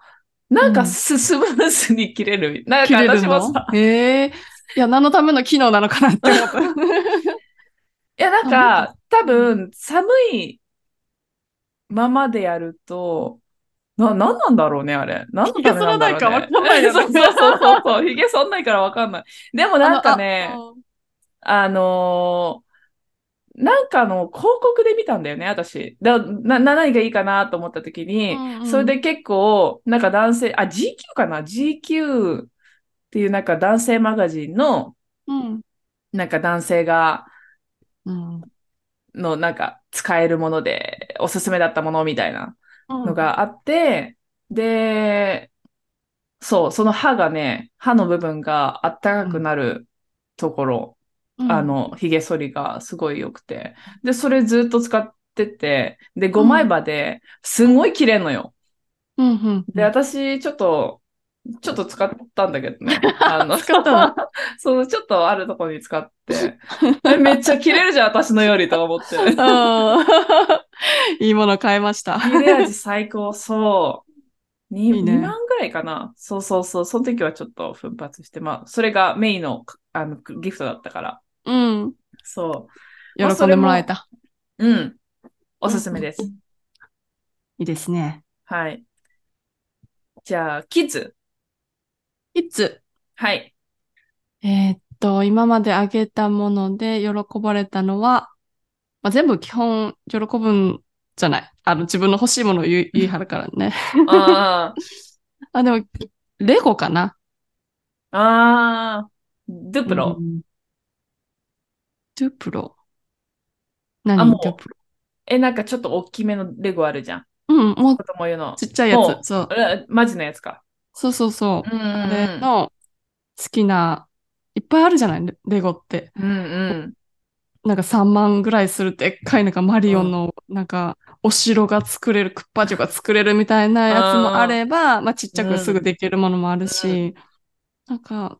なんうんかス、スムーズに切れる。なんか私もさ、へえいや、何のための機能なのかなって思った。いや、なんか、多分、寒いままでやると、な、なんなんだろうね、あれ。何のためなんだろうね。髭剃らないかわかんない そうそうそうそう。髭剃んないからわかんない。でもなんかね、あのーなんかの広告で見たんだよね、私。だな、な何がいいかなと思った時に、うんうんそれで結構、なんか男性、あ、GQ かな ?GQ っていうなんか男性マガジンの、うん。なんか男性が、うん。のなんか使えるものでおすすめだったものみたいなうんのがあって、で、そう、その歯がね、歯の部分があったかくなるところ、うんあ、の、髭剃りがすごい良くて、で、それずっと使ってて、で、5枚刃ですんごい切れんのよ。うんうん。で、私、ちょっと、ちょっと使ったんだけどね。あの、使ったの？そう、ちょっとあるところに使って、えめっちゃ切れるじゃん、私のよりとか思って。うんいいもの買いました。切れ味最高、そう。にいいね2万ぐらいかな。そうそうそう。その時はちょっと奮発して、まあ、それがメインのあのギフトだったから。うん。そ喜んでもらえた。う。うん。おすすめです。いいですね。はい。じゃあ、キッズ。いつ、はい。えーっと、今まであげたもので喜ばれたのは、まあ、全部基本喜ぶんじゃない。あの、自分の欲しいものを言い 言い張るからね。あ あ、でも、レゴかな。あ、ああ、ドゥプロ。うんドゥプロ。あもう何ドゥプロ。え、なんかちょっと大きめのレゴあるじゃん。うん、もう子供用の。ちっちゃいやもうつ。そう。えマジのやつか。そうそうそう。うんうんあれの好きな、いっぱいあるじゃない？レレゴって。うん。うん。なんか3万ぐらいするでっかいなんかマリオのなんかお城が作れる、クッパ城が作れるみたいなやつもあれば、まあちっちゃくすぐできるものもあるし、なんか、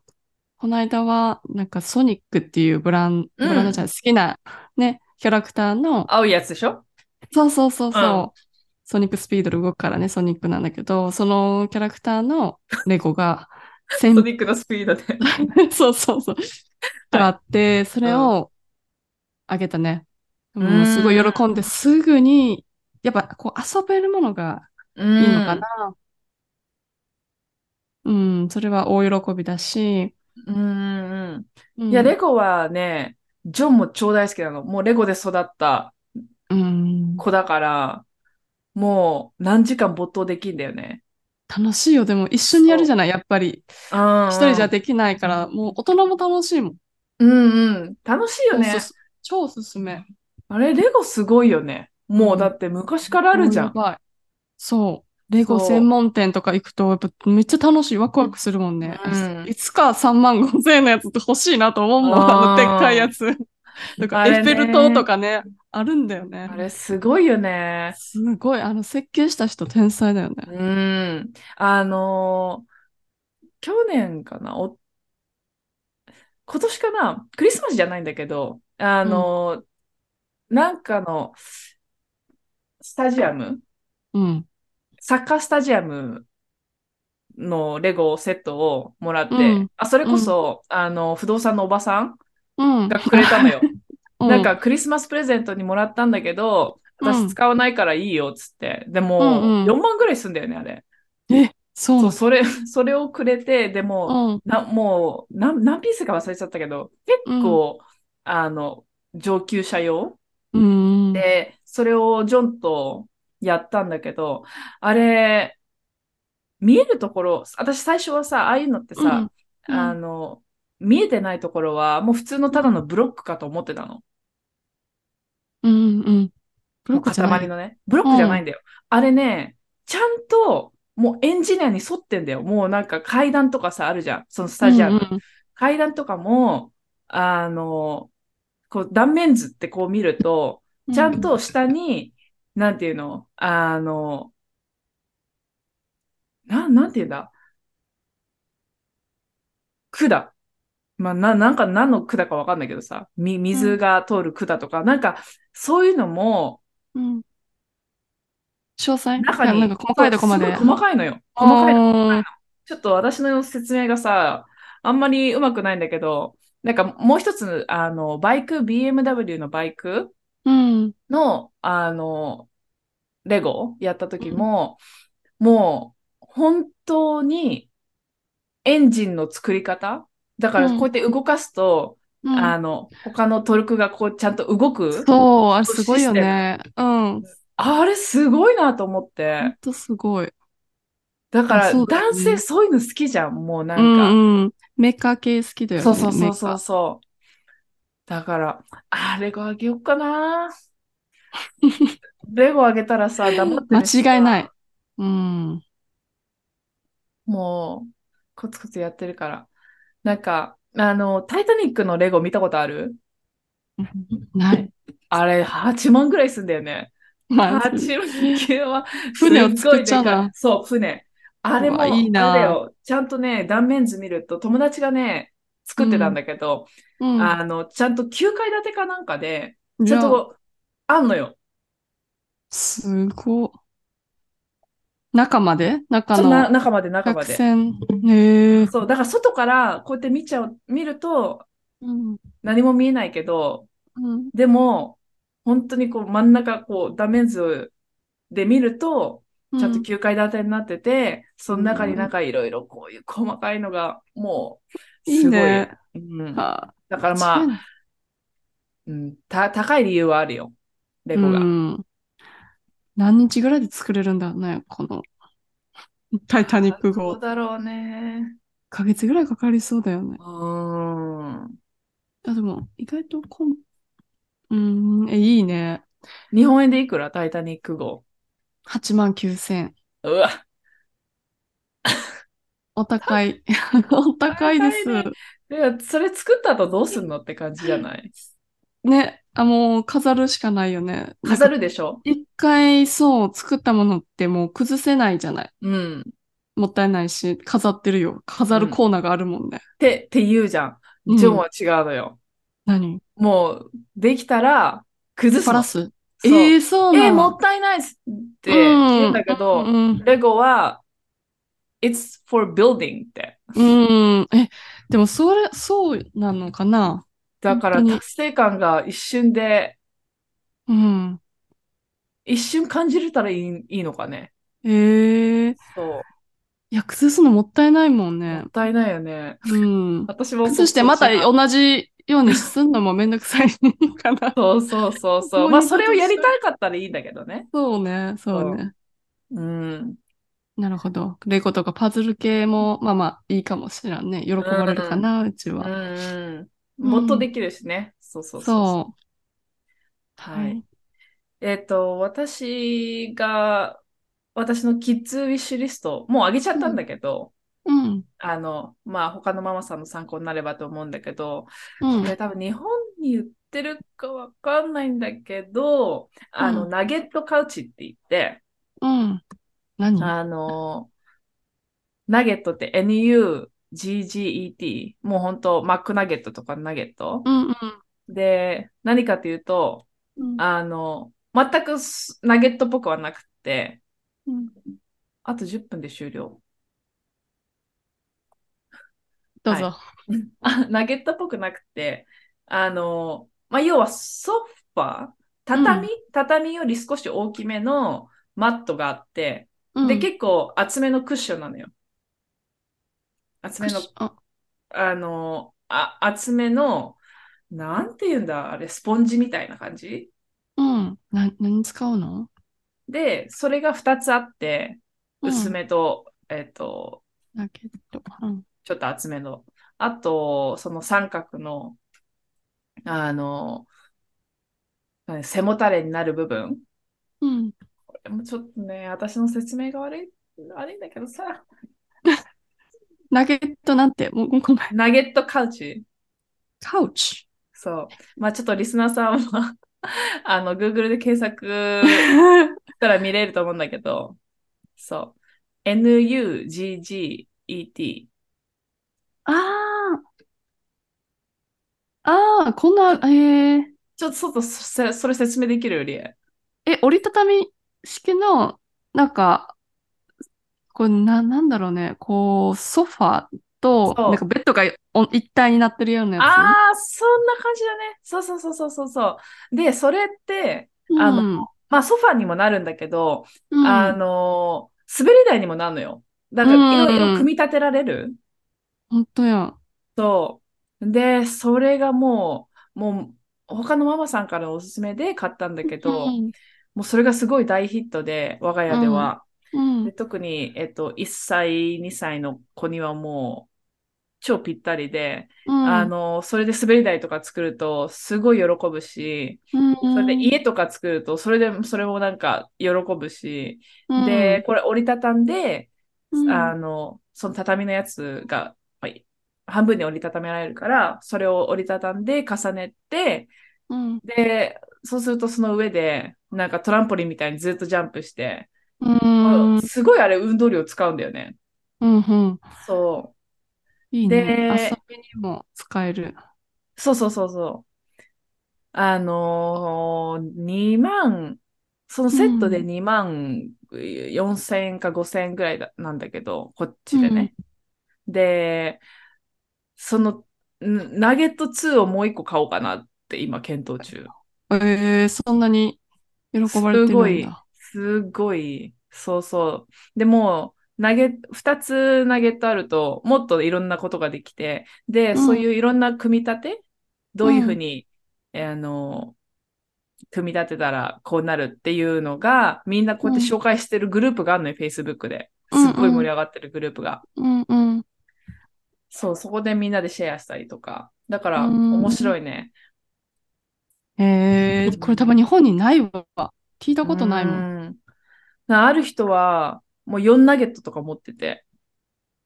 この間はなんかソニックっていうブラン、ブランドじゃない、好きなね、キャラクターの、青いやつでしょ？そうそうそうそう、うんソニックスピードで動くからね、ソニックなんだけど、そのキャラクターの レゴが、ソ1000ニックのスピードで。そうそうそう。があって、それをあげたね。もうすごい喜んですぐに、やっぱこう遊べるものがいいいのかな。うん、それは大喜びだし、うんうんうんいや、レゴはね、ジョンも超大好きなの。もうレゴで育ったうん、子だから、もう何時間没頭できんだよね。楽しいよ。でも一緒にやるじゃない、やっぱり。一一人じゃできないから、もう大人も楽しいもん。うんうん。楽しいよね超おすすめ。あれ、レゴすごいよね。もうだって昔からあるじゃん。もうやばい。そレゴ専門店とか行くと、やっぱめっちゃ楽しい、ワクワクするもんね。うんいつか3万5千円のやつって欲しいなと思うもん、あのでっかいやつ。とか、エッフェル塔とかね、あるんだよねあ。れすごいよね。すごい、あの設計した人天才だよね。うん。あのー去年かなお今年かなクリスマスじゃないんだけど、あのーなんかのスタジアムうん。サッカースタジアムのレゴセットをもらって、うんあ、それこそ、あの、不動産のおばさんうん。がくれたのよ。うなんかクリスマスプレゼントにもらったんだけど、うん私使わないからいいよっつって。でも、うんうん4万ぐらいすんだよね、あれ。え、そうそれ、それをくれて、でも、うん。なもう何、何ピースか忘れちゃったけど、結構、あの、上級者用うん。で、それをジョンとやったんだけど、あれ、見えるところ、私最初はさ、ああいうのってさ、うんうんあの、見えてないところは、もう普通のただのブロックかと思ってたの。うんうん。ブロックじゃない。塊のね。ブロックじゃないんだよ。あれね、ちゃんと、もうエンジニアに沿ってんだよ。もうなんか階段とかさ、あるじゃん。そのスタジアム。うん階段とかも、あの、こう断面図ってこう見ると、うんちゃんと下に、なんていうの、あの、な、なんていうんだ？管。まあ、な、なんか何の管かわかんないけどさ、み、水が通る管とか、なんか、そういうのも、うん。詳細？中に、なんか細かいとこまで。細かいのよ。細かいの。ちょっと私の説明がさ、あんまりうまくないんだけど、なんかもう一つ、あの、バイク、BMW のバイクうん。の、あの、レゴやった時も、もう、本当に、エンジンの作り方だから、こうやって動かすと、うんあの、他のトルクがこう、ちゃんと動く。そう、あれすごいよね。うん。あれ、すごいなと思っほてん。とすごい。だから、男性そういうの好きじゃん。もうなんうか。んうん。メーカー系好きだよね。そうそうそうそう。だから、あ、レゴあげようかな。レゴあげたらさ、黙って間違いない。うん。もう、コツコツやってるから。なんか、あの、タイタニックのレゴ見たことある？ない。あれ、8万ぐらいすんだよね。まあ、8万船を作っちゃうなそう、船。あれも、いいなあれだよ。ちゃんとね、断面図見ると、友達がね、作ってたんだけど、うん。あの、ちゃんと9階建てかなんかで、ちゃんと、あんのよ。すごい。中まで？中の中まで中ま客で。船。へえ。そう、だから外からこうやって見ちゃう、見るとうん。何も見えないけど、うん。でも、本当にこう真ん中、こう、断面図で見ると、ちゃんと9階建てになってて、その中になんかいろいろこういう細かいのが、もう、いいすごい。ね。うん、はだからまあ、うん、た、高い理由はあるよ。レゴが。うん。何日ぐらいで作れるんだろうね、このタイタニックど号。1うだろうね。ヶ月ぐらいかかりそうだよね。うーん。あ、でも、意外とこん、うん、え、いいね。日本円でいくら？タイタニック号。8万9千。うわ、お高い。お高いです。いや、それ作った後どうすんのって感じじゃない？ね、あ、もう飾るしかないよね。飾るでしょ？一回そう作ったものってもう崩せないじゃない。うん。もったいないし、飾ってるよ。飾るコーナーがあるもんね。って、って言うじゃん。うんジョンは違うのよ。何？もう、できたら、崩すの。パラスそうえー、そうなえーものったいないっすって言うんだけど、うんうんレゴは、it's for building って。うん。うんえ、でもそれ、そうなのかな？だから達成感が一瞬で、うん。一瞬感じれたらいいいいのかね。えー、そう。いや、崩すのもったいないもんもねっ。たいないよね。うん。私も崩してまた同じようにすんのもめんどくさいかな。そうそうそうこそうまあ、それをやりたかったらいいんだけどね。そうね、そうね。うん。なるほど。レゴとかパズル系も、まあまあいいかもしれんね。喜ばれるかな、うちうんは。うん。もっとできるしね。そうそうそう。はい。。えっと、私が私のキッズウィッシュリスト、もう上げちゃったんだけど、うん。あの、まあ、他のママさんの参考になればと思うんだけど、うんこれ多分日本に売ってるかわかんないんだけど、あの、うんナゲットカウチって言って、うん。何？あの、ナゲットって NUGGET、もう本当マックナゲットとかナゲット。うんうんで、何かというと、うん。あの、全くすナゲットっぽくはなくて、うんあと10分で終了。どうぞ。あ ナゲットっぽくなくて、あの、まあ、要はソファー、畳、畳より少し大きめのマットがあって、うんで、結構厚めのクッションなのよ。厚めの、ああの、あ厚めの、なんて言うんだ、あれ、スポンジみたいな感じ？うん。な、何使うの？で、それが2つあって、うん薄めと、えっと、だけど。うん。ちょっと厚めの。あと、その三角の、あの、何背もたれになる部分。うん。これもちょっとね、私の説明が悪い、悪いんだけどさ。ナゲットなんて、もうごめん。ナゲットカウチ。カウチ？そう。まあちょっとリスナーさんは、あの、Google で検索 したら見れると思うんだけど、そう。N-U-G-G-E-T。ああ。ああ、こんな、えー、ちょっと外、そそれ説明できるより。え、折りたたみ式の、なんか、これな、なんだろうね、こう、ソファーと、そうなんかベッドがお一体になってるようなやああ、そんな感じだね。そうそうそうそうそうそう。で、それって、つ。あのうん、まあソファにもなるんだけど、うんあの、滑り台にもなるのよ。だから、いろいろ組み立てられる？本当や。そう。で、それがもう、もう、他のママさんからのおすすめで買ったんだけど、うんもうそれがすごい大ヒットで、我が家では。うん。で特に、えっと、1歳、2歳の子にはもう、超ぴったりで、うん。あの、それで滑り台とか作ると、すごい喜ぶし、うんそれで家とか作ると、それで、それもなんか喜ぶし、うん。で、これ折りたたんで、うん。あの、その畳のやつが、はい半分に折りたためられるから、それを折りたたんで重ねて、うん。で、そうするとその上で、なんかトランポリンみたいにずっとジャンプして、うんすごいあれ運動量使うんだよね。うんうんそいいね。で遊びにも使える。う。そうそうそうそう。あのー、2万、そのセットでうん2万4千円か5千円ぐらいだなんだけど、こっちでね。で、その、んナゲット2をもう一個買おうかなって今検討中。えー、そんなに喜ばれてるんだ。、すごい、そうそう。でも、ナゲ二つナゲットあると、もっといろんなことができて、で、うんそういういろんな組み立て、どういうふうに、えあの、組み立てたらこうなるっていうのが、みんなこうやって紹介してるグループがあるのよ、Facebook で。すっごい盛り上がってるグループが。うんうん。そう、そこでみんなでシェアしたりとか。だから、うん面白いね。えー、これ多分日本にないわ。聞いたことないもん。ん。ある人は、もう4ナゲットとか持ってて。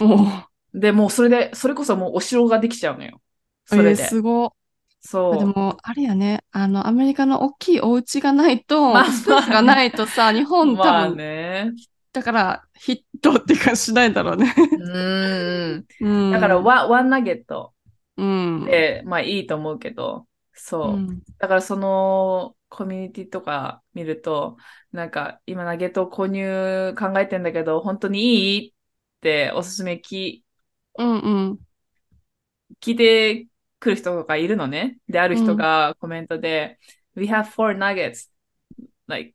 おで、もうそれで、それこそもうお城ができちゃうのよ。それえー、で。すごそう。い。でも、あれやね、あの、アメリカの大きいお家がないと、まあスペースがないとさ、日本多まあ分、ね。だからヒットっていうかしないだろうね。うん。うん。だからワ、ワンナゲットうん。で、まあいいと思うけど、そう。うんだからそのコミュニティとか見ると、なんか今ナゲット購入考えてんだけど、本当にいいっておすすめきうんうん。聞いてくる人とかいるのね。で、ある人がコメントで、We have four nuggets. Like,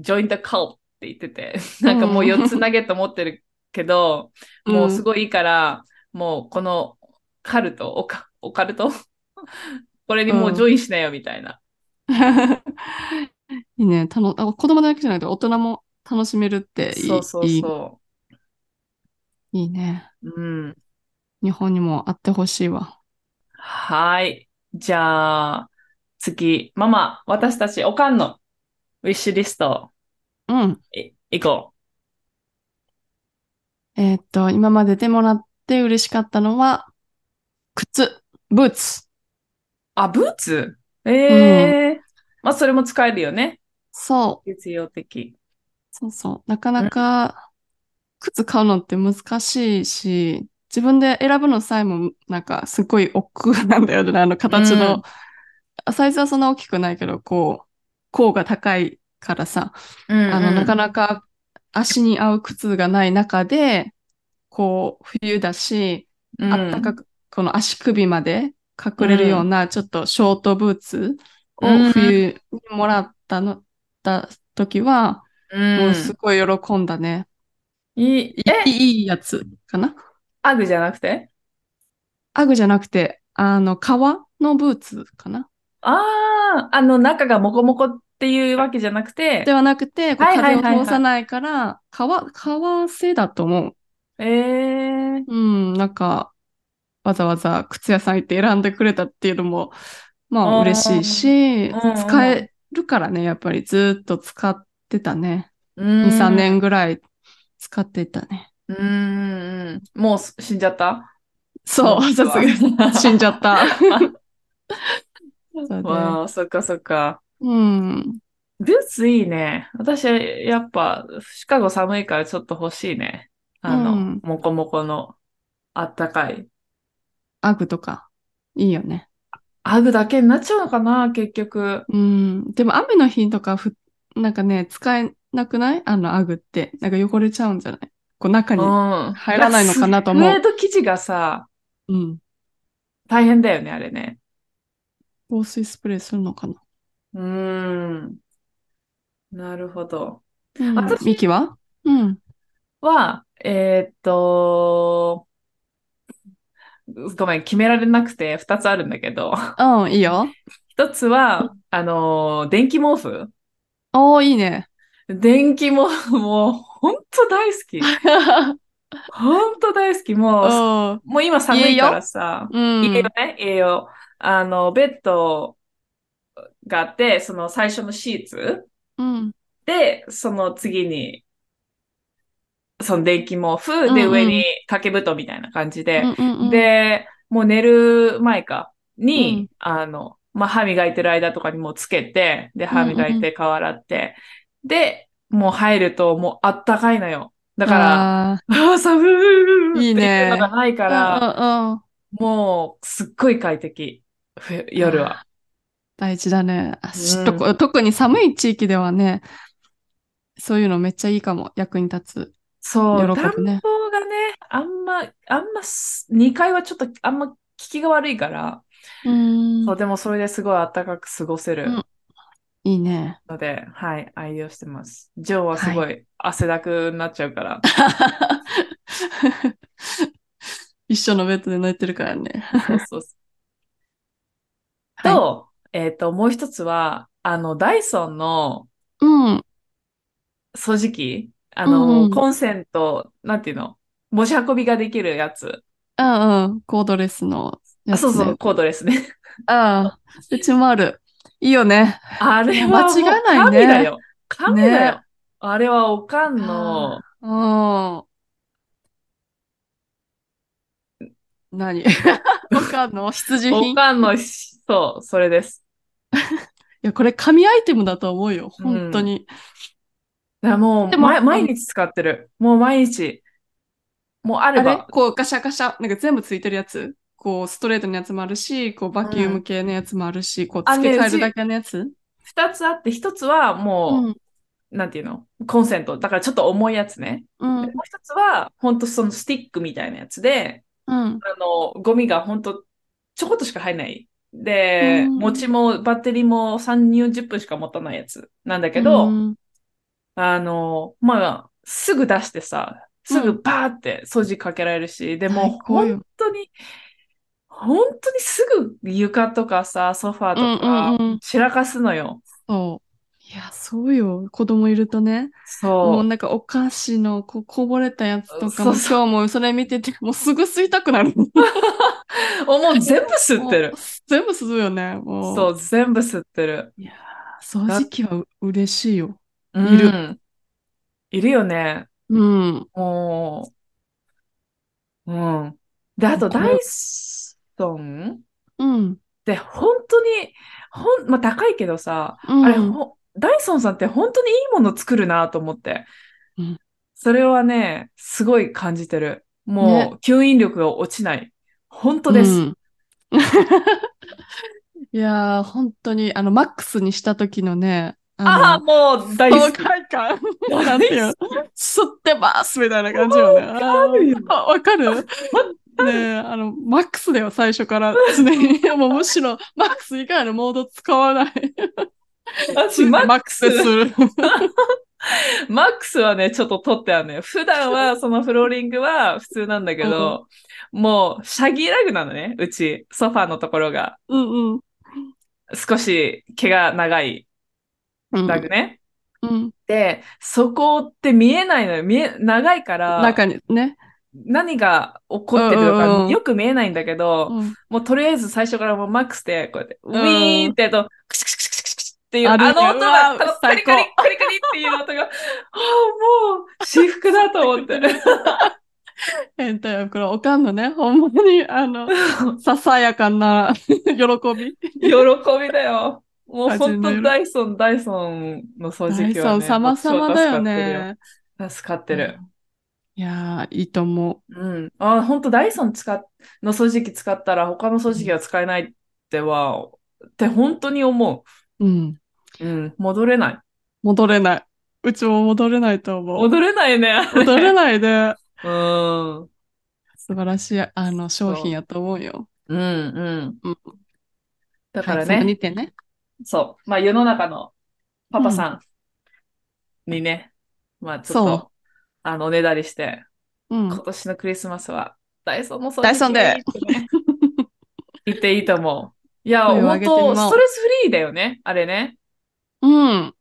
join the cult って言ってて、なんかもう4つナゲット持ってるけど、もうすごいいいから、もうこのカルト、オカオカルト？これにもうジョインしなよみたいな。いいね。たのあ子供だけじゃなくて大人も楽しめるっていい。そうそういいそいいね。う。うん。日本にもあってほしいわ。はい。じゃあ、次、ママ、私たちおかんのウィッシュリストうん。い行こえーっと、今まででもらって嬉しかったのは、靴、ブーツ。あ、ブーツ？ええまあ、それも使えるよね。そう。実用的。そうそう。なかなか靴買うのって難しいし、自分で選ぶのさえもなんかすごい億劫なんだよね。あの形の。サイズはそんな大きくないけど、こう、甲が高いからさ、うんうんあの、なかなか足に合う靴がない中で、こう、冬だし、うんあったかく、この足首まで隠れるような、ちょっとショートブーツを冬にもらったの、た時は、うんもうすごい喜んだね。いい、いえ、いやつかな。アグじゃなくて？アグじゃなくて、あの、革のブーツかな。ああ、あの中がモコモコっていうわけじゃなくて？で、はなくて、こう風を通さないから、革、革製だと思う。ええうん、なんか、わざわざ靴屋さん行って選んでくれたっていうのも、まあ嬉しいし、使えるからね、やっぱりずっと使ってたね。うん。2、3年ぐらい使ってたね。うん。もう死んじゃった？そう、うんさすがに 死んじゃった。そうねわあ、そっかそっか。うん。ブーツいいね。私、やっぱ、シカゴ寒いからちょっと欲しいね。あの、うんモコモコの、あったかい。アグとか、いいよね。アグだけになっちゃうのかな、結局。うん。でも雨の日とかふ、なんかね、使えなくない？あのアグって。なんか汚れちゃうんじゃない？こう中に。うん。入らないのかなと思うスウェード生地がさ、うん。大変だよね、あれね。防水スプレーするのかな？うーん。なるほど。うん私ミキは？うん。は、えーっと、ごめん、決められなくて二つあるんだけど、うん、いいよ。一つは、あのー、電気毛布おー、いいね。電気毛布もう本当大好き。本当大好き。もう、うん。もう今寒いからさ、うん。家よね、家よ。あの、ベッドがあって、その最初のシーツうん。で、その次に、その電気毛布で上に掛け布団みたいな感じで、で、もう寝る前かに、うんあの、まあ、歯磨いてる間とかにもうつけて、で、歯磨いて顔洗って、で、もう入るともうあったかいのよ。だから、あああ、寒いっていうのがないかーら。もうすっごい快適。ふ夜は。大事だね。あうん特に寒い地域ではね、そういうのめっちゃいいかも。役に立つ。そう、喜ぶ暖房ねがね、あんま、あんます、2階はちょっとあんま効きが悪いから、うんそう、でもそれですごい暖かく過ごせるうんいいね。ので、はい、愛用してます。ジョーはすごい汗だくになっちゃうから。一緒のベッドで寝てるからね。そうそうそう。はいと、えっと、もう一つは、あの、ダイソンのうん。掃除機、あの、うんコンセント、なんていうの？持ち運びができるやつ。うんうん。コードレスのやあ、つ、ね。そうそう、コードレスね。ああ、うちもある。いいよね。あれは間違いないね神だよ。神だよ。ねあれはおかんの、うん。何？わかんの？必需品？おかんの、そう、それです。いや、これ神アイテムだと思うよ。本当に。だもう、でもま毎日使ってる。もう毎日。もうあれあれ？ば。こうガシャガシャ、なんか全部ついてるやつ？こうストレートのやつもあるし、こうバキューム系のやつもあるし、こうあ付け替えねるだけのやつ？二つあって、一つはもう、うん。なんていうの？コンセント。だからちょっと重いやつね。うんで。もう一つは、ほんとそのスティックみたいなやつで、うん。あの、ゴミがほんとちょこっとしか入んない。で、うん持ちもバッテリーも3、40分しか持たないやつなんだけど、うんあの、まあ、すぐ出してさ、すぐうんバーって掃除かけられるし、でも最高よ本当に、本当にすぐ床とかさ、ソファーとうんかうんうん散らかすのよ。そう。いや、そうよ。子供いるとね。もそうう。なんかお菓子のこうこぼれたやつとかもそうそう今日もそれ見てて、もうすぐ吸いたくなる。おもう全部吸ってる もう。全部吸うよね。もう。そう、全部吸ってる。いやー、掃除機はう嬉しいよ。いるる。いるよね。うん。もう、うん。で、あと、ダイソン？うん。って本当に、ほん、まあ、高いけどさ、うんあれ、ほ、ダイソンさんって本当にいいもの作るなと思って。うんそれはね、すごい感じてる。もねう、吸引力が落ちない。本当です。うん いやー、本当に、あの、マックスにした時のね、ああ、の、もう大好き。爽快感。なんていうの？吸ってますみたいな感じよね。わかるよあーわかる？ねえ、あの、マックスだよ、最初から常に。もうむしろ、マックス以外のモード使わない。私、マックス、する。マックスはね、ちょっと取ってあるのよ。普段は、そのフローリングは普通なんだけど、もう、シャギーラグなのね、うち、ソファーのところが。うんうん。少し毛が長いうんラグね。うん。で、そこって見えないのよ。見え、長いから、中にね。何が起こってるのかよく見えないんだけど、うんもうとりあえず最初からもうマックスで、こうやって、ウんィーンってと、クシクシクシクシクシっていう、あの音うが、わあのカリカリ、カリカリっていう音が、ああ、もう、私服だと思って。変態はこれ、おかんのね、ほんまに、あの、ささやかな喜び。喜びだよ。もう始本当ダイソン、ダイソンの掃ダイ除機はね、ソン様々だよね。助かってる。いやー、いいと思うん。あ、本当ダイソン使っ、の掃除機使ったら他の掃除機は使えないっては、って本当に思う。うん。う。うん。戻れない。戻れない。うちも戻れないと思う。戻れないね。戻れないで、うん。素晴らしい、あの、商品やと思うよ。うん、うんうん。だからね、2点ね。そう。まあ世の中のパパさんにね、まあちょっそと、あの、おねだりして、うん。今年のクリスマスはダイソンの掃除機ダイソンで言っていいと思う。いや、本当ストレスフリーだよね、あれね。うん。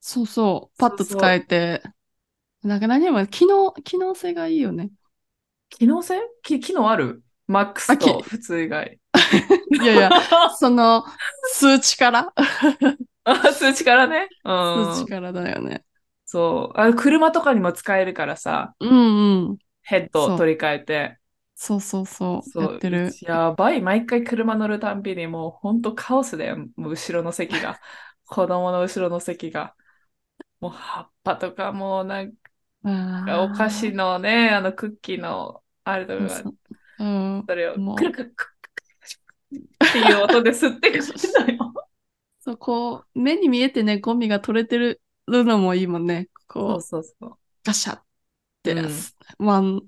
そうそう。パッとそうそう使えて。なんか何も、機能、機能性がいいよね。機能性？き機能ある？マックスあとき普通以外。いやいや、その、数値から、あ 数値からね。うん。数値からだよね。そう。あ車とかにも使えるからさ、うんうん。ヘッドを取り替えて。そうそうそう。そうやってる。やばい。毎回車乗るたんびにもうほんとカオスだよ。もう後ろの席が。子供の後ろの席が。もう葉っぱとかもうなんあかお菓子のね、あのクッキーのあれとかがそうん。それをもうくるくるくるくるっていう音で吸ってくるのよ。そう、こう、目に見えてね、ゴミが取れてるのもいいもんね。そうこう、そうそう。ガシャって、うんワン、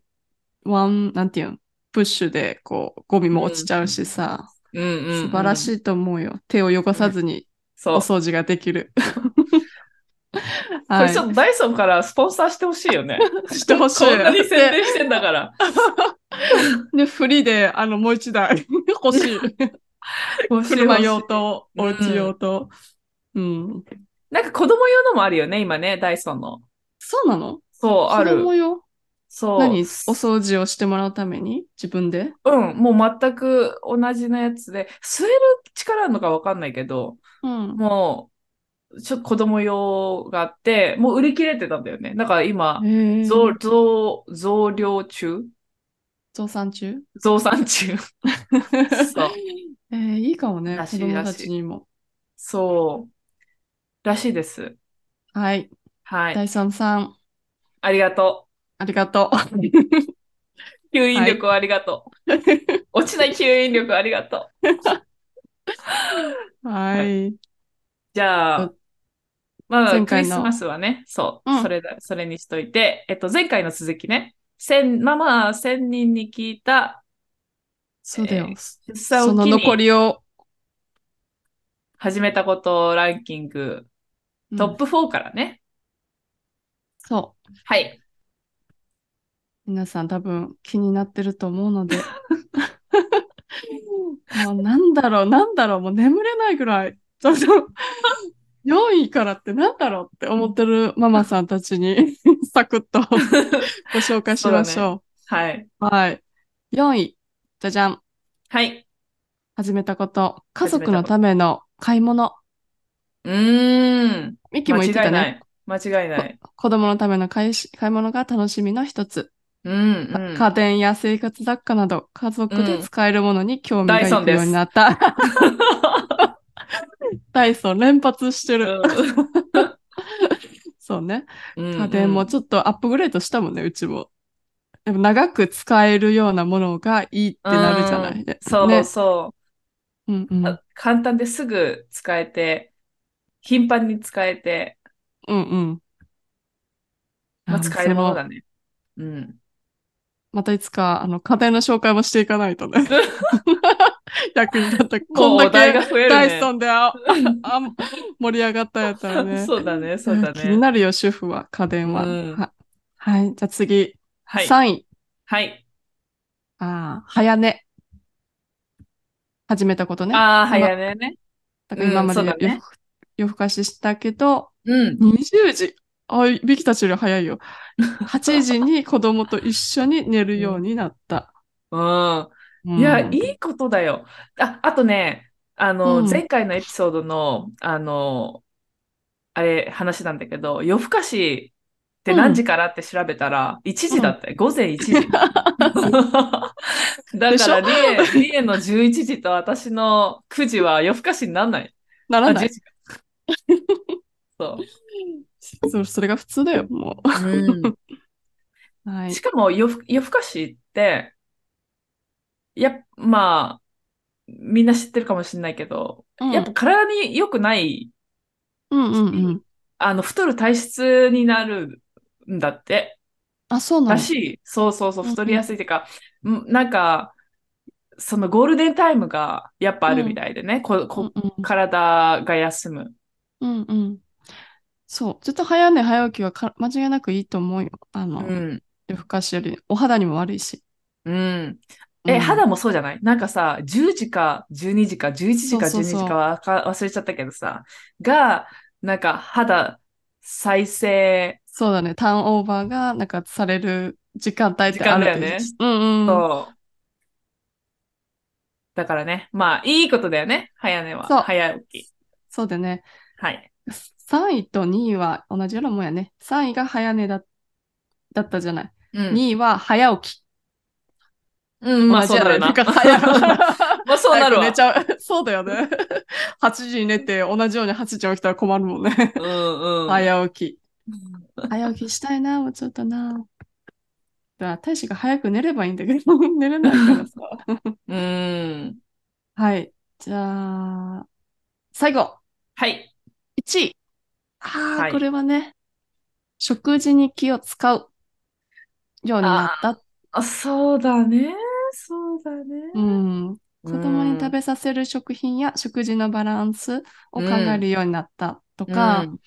ワン、なんていうん、プッシュで、こう、ゴミも落ちちゃうしさ、うん。素晴らしいと思うよ。手を汚さずに。お掃除ができる。こはいれちょっとダイソンからスポンサーしてほしいよね。してほしい。こんなに宣伝してんだから。で、フリーで、あの、もう一台 欲しい。車用と、お家用と。うん。なんか子供用のもあるよね、今ね、ダイソンの。そうなの？そう、あ子供る。用？そう。何？お掃除をしてもらうために？自分で？うん、もう全く同じのやつで、吸える力あるのかわかんないけど、うん。もう、ちょっと子供用があって、もう売り切れてたんだよね。だから今、増、増、増量中？増産中？増産中。そう。えーいいかもね、らし子供たちにも。そう。らしいです。はい。はい。ダイソンさん、ありがとありがとう。吸引力をありがとう。落ちない吸引力ありがとう。う。はい。じゃあう、まあ、ク前回のリスマスはね、そう、うんそれだ、それにしといて、えっと、前回の続きね、千、まあまあ、千人に聞いた、そうだよ。え出産その残にりを、始めたことランキング、トッうんプ4からね。そう。はい。皆さん多分気になってると思うので。もうなんだろう、なんだろう、もう眠れないぐらい。ちょっと、4位からってなんだろうって思ってるママさんたちに サクッと ご紹介しましょはい。う。はい。4位、じゃじゃん。はい。始めたこと。家族のための買い物。うーん。ミキも言ってたね。間違いない。間違いない。子供のための買いし買い物が楽しみの一つ。うんうん。家電や生活雑貨など家族で使えるものに興味がいくようになった。ダイソン連発してる。そうね。うん家電もちょっとアップグレードしたもんね、うちも。でも長く使えるようなものがいいってなるじゃない。うんねそうそう。うんうん。あ簡単ですぐ使えて、頻繁に使えて、うんうん。まあ、使えるものそだね。うん。またいつか、あの、家電の紹介もしていかないとね。役に立った。こんだけね。ダイソンであ あ盛り上がったやったらね。そうだね、そうだ気にね。なるよ、主婦は、家電は。うんははい。じゃあ次、はい。3位。はい。ああ、早寝。始めたことね。ああ、今早めね。だから今までうんそうだね夜更夜更かししたけど、うん。20時。あ、ビキたちより早いよ。8時に子供と一緒に寝るようになった。うん。うんいや、いいことだよ。あ、あとね、あの、うん前回のエピソードの、あの、あれ、話なんだけど、夜更かしって何時からって調べたら、1時だったよ。午前1時。だから、リエ、リエの11時と私の9時は夜更かしにならない。あ、ならない10。時か。そそそれが普通だよ、もう。うんう。はいし。かも夜ふ、夜更かしって、やっまあ、みんな知ってるかもしれないけど、うんやっぱ体に良くない、うんうんうん。あの、太る体質になるんだって。あ、そうなの？らしい。そうそうそう、うんうん太りやすいっていうか、んなんか、そのゴールデンタイムがやっぱあるみたいでね、ここうんうん体が休む。うんうん。そう。絶対早寝早起きはか間違いなくいいと思うよ。あの、うん。夜更かしより、お肌にも悪いし。うん。え、うん肌もそうじゃない？なんかさ、10時か12時か11時か12そうそうそう時かはか忘れちゃったけどさ、が、なんか肌再生、そうだね。ターンオーバーが、なんかされる時間帯ってあるだよねうんうん。そう。だからね、まあ、いいことだよね、早寝は。そう早起き。そうだね。はい。3位と2位は同じようなもんやね。3位が早寝だだったじゃない。うん。2位は早起き。うん、まあ。そうだよな。まあ、そうなるわ。早く寝ちゃう。そうだよね。8時に寝て同じように8時に起きたら困るもんね。うんうん。早起き。早起きしたいな、もうちょっとな。だから大使が早く寝ればいいんだけど、寝れないからさ。うん。はい。じゃあ、最後、はい。1位。ああ、はいこれはね、食事に気を使うようになった。あ、そうだね。そうだね。うん。子供に食べさせる食品や食事のバランスを考えるようになったとか、うん